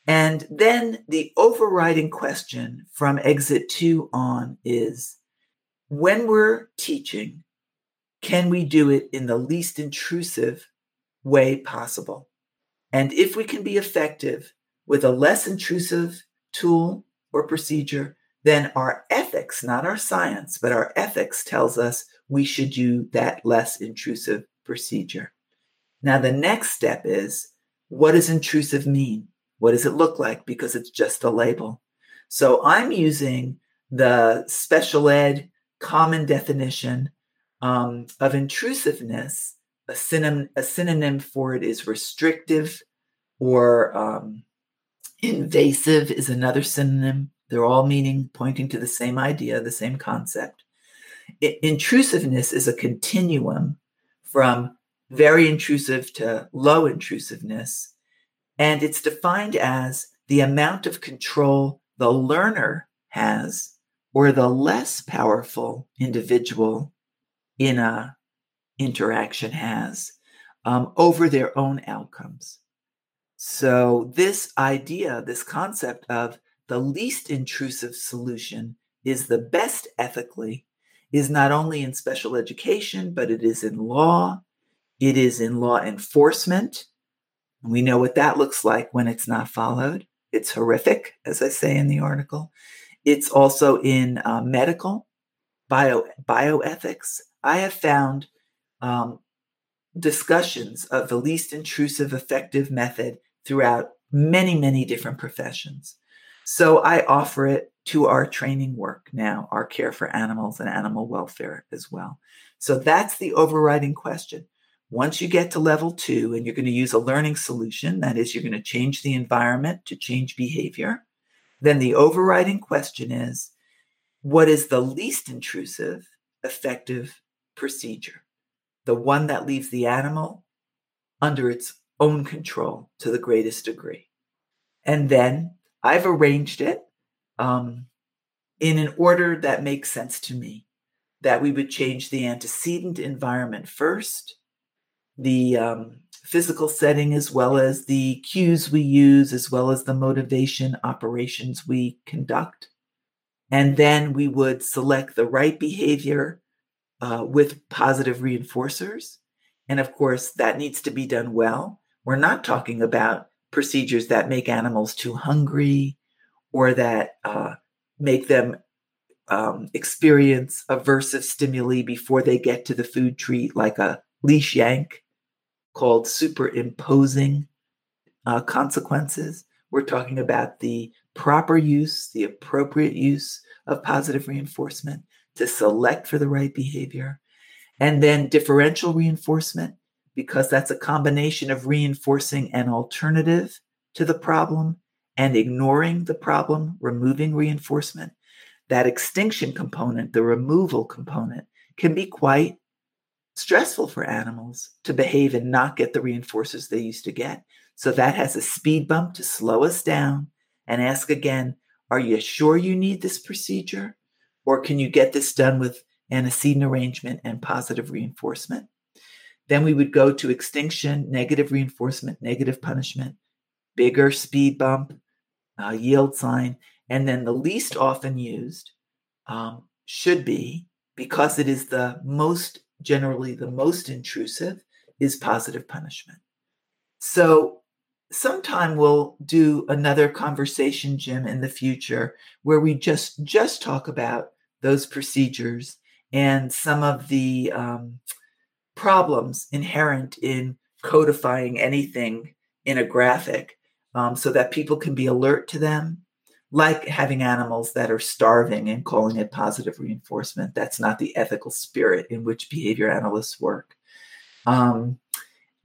Speaker 2: And then the overriding question from exit two on is when we're teaching, can we do it in the least intrusive way possible. And if we can be effective with a less intrusive tool or procedure, then our ethics, not our science, but our ethics tells us we should do that less intrusive procedure. Now, the next step is what does intrusive mean? What does it look like? Because it's just a label. So I'm using the special ed common definition Um, of intrusiveness, a synonym, a synonym for it is restrictive or um, invasive is another synonym. They're all meaning pointing to the same idea, the same concept. I- intrusiveness is a continuum from very intrusive to low intrusiveness. And it's defined as the amount of control the learner has or the less powerful individual in a interaction has um, over their own outcomes. So, this idea, this concept of the least intrusive solution is the best ethically, is not only in special education, but it is in law, it is in law enforcement. We know what that looks like when it's not followed. It's horrific, as I say in the article. It's also in uh, medical, bio, bioethics. I have found um, discussions of the least intrusive effective method throughout many, many different professions. So I offer it to our training work now, our care for animals and animal welfare as well. So that's the overriding question. Once you get to level two and you're going to use a learning solution, that is, you're going to change the environment to change behavior, then the overriding question is what is the least intrusive, effective procedure? The one that leaves the animal under its own control to the greatest degree. And then I've arranged it um, in an order that makes sense to me that we would change the antecedent environment first the um, physical setting as well as the cues we use, as well as the motivation operations we conduct. And then we would select the right behavior uh, with positive reinforcers. And of course, that needs to be done well. We're not talking about procedures that make animals too hungry or that uh, make them um, experience aversive stimuli before they get to the food treat, like a leash yank called superimposing uh, consequences. We're talking about the proper use, the appropriate use of positive reinforcement to select for the right behavior. And then differential reinforcement, because that's a combination of reinforcing an alternative to the problem and ignoring the problem, removing reinforcement. That extinction component, the removal component, can be quite stressful for animals to behave and not get the reinforcers they used to get. So that has a speed bump to slow us down and ask again, are you sure you need this procedure? Or can you get this done with antecedent arrangement and positive reinforcement? Then we would go to extinction, negative reinforcement, negative punishment, bigger speed bump, uh, yield sign, and then the least often used um, should be because it is the most generally the most intrusive, is positive punishment. So, sometime we'll do another conversation, Jim, in the future where we just just talk about those procedures and some of the um, problems inherent in codifying anything in a graphic um, so that people can be alert to them like having animals that are starving and calling it positive reinforcement. That's not the ethical spirit in which behavior analysts work. Um,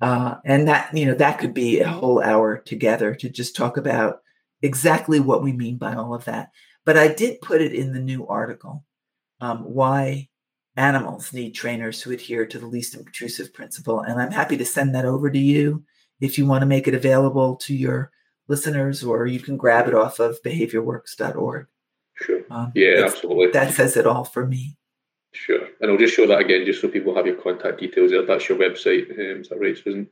Speaker 2: uh, and that you know that could be a whole hour together to just talk about exactly what we mean by all of that. But I did put it in the new article um, why animals need trainers who adhere to the least intrusive principle, and I'm happy to send that over to you if you want to make it available to your listeners, or you can grab it off of behaviorworks.org.
Speaker 3: Sure. Um, yeah, absolutely.
Speaker 2: That says it all for me.
Speaker 3: Sure. And I'll just show that again just so people have your contact details there. That's your website. Um, is that right, Susan?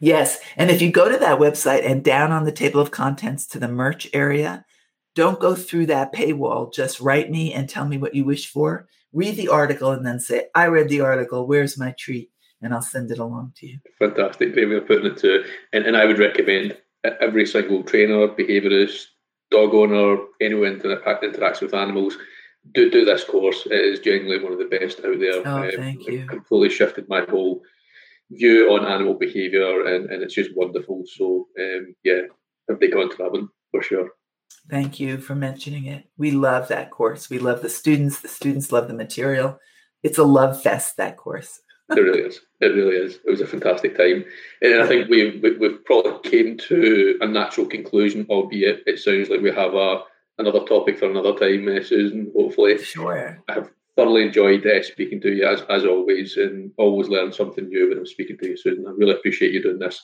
Speaker 2: Yes. And if you go to that website and down on the table of contents to the merch area, don't go through that paywall. Just write me and tell me what you wish for. Read the article and then say, I read the article. Where's my treat? And I'll send it along to you.
Speaker 3: Fantastic. Great way of putting it to. And, and I would recommend every single trainer, behaviourist, dog owner, anyone that interacts with animals, do do this course. It is genuinely one of the best out there.
Speaker 2: Oh, um, thank you.
Speaker 3: completely shifted my whole view on animal behaviour, and, and it's just wonderful. So um, yeah, everybody go into that one for sure.
Speaker 2: Thank you for mentioning it. We love that course. We love the students. The students love the material. it's a love fest that course.
Speaker 3: it really is. It really is. It was a fantastic time, and I think we, we we've probably came to a natural conclusion. Albeit it sounds like we have a another topic for another time, uh, Susan. Hopefully,
Speaker 2: sure.
Speaker 3: I have thoroughly enjoyed uh, speaking to you as as always, and always learn something new when I'm speaking to you, Susan. I really appreciate you doing this.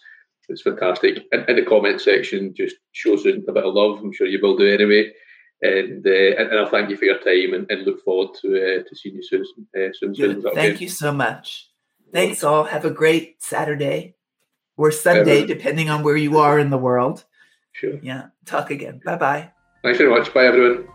Speaker 3: It's fantastic. And in the comment section, just show Susan a bit of love. I'm sure you will do anyway. And uh, and, and I'll thank you for your time and, and look forward to uh, to seeing you soon. Uh, soon,
Speaker 2: soon. Thank okay? you so much. Thanks all. Have a great Saturday or Sunday, depending on where you are in the world.
Speaker 3: Sure.
Speaker 2: Yeah. Talk again. Bye bye.
Speaker 3: Thanks very much. Bye, everyone.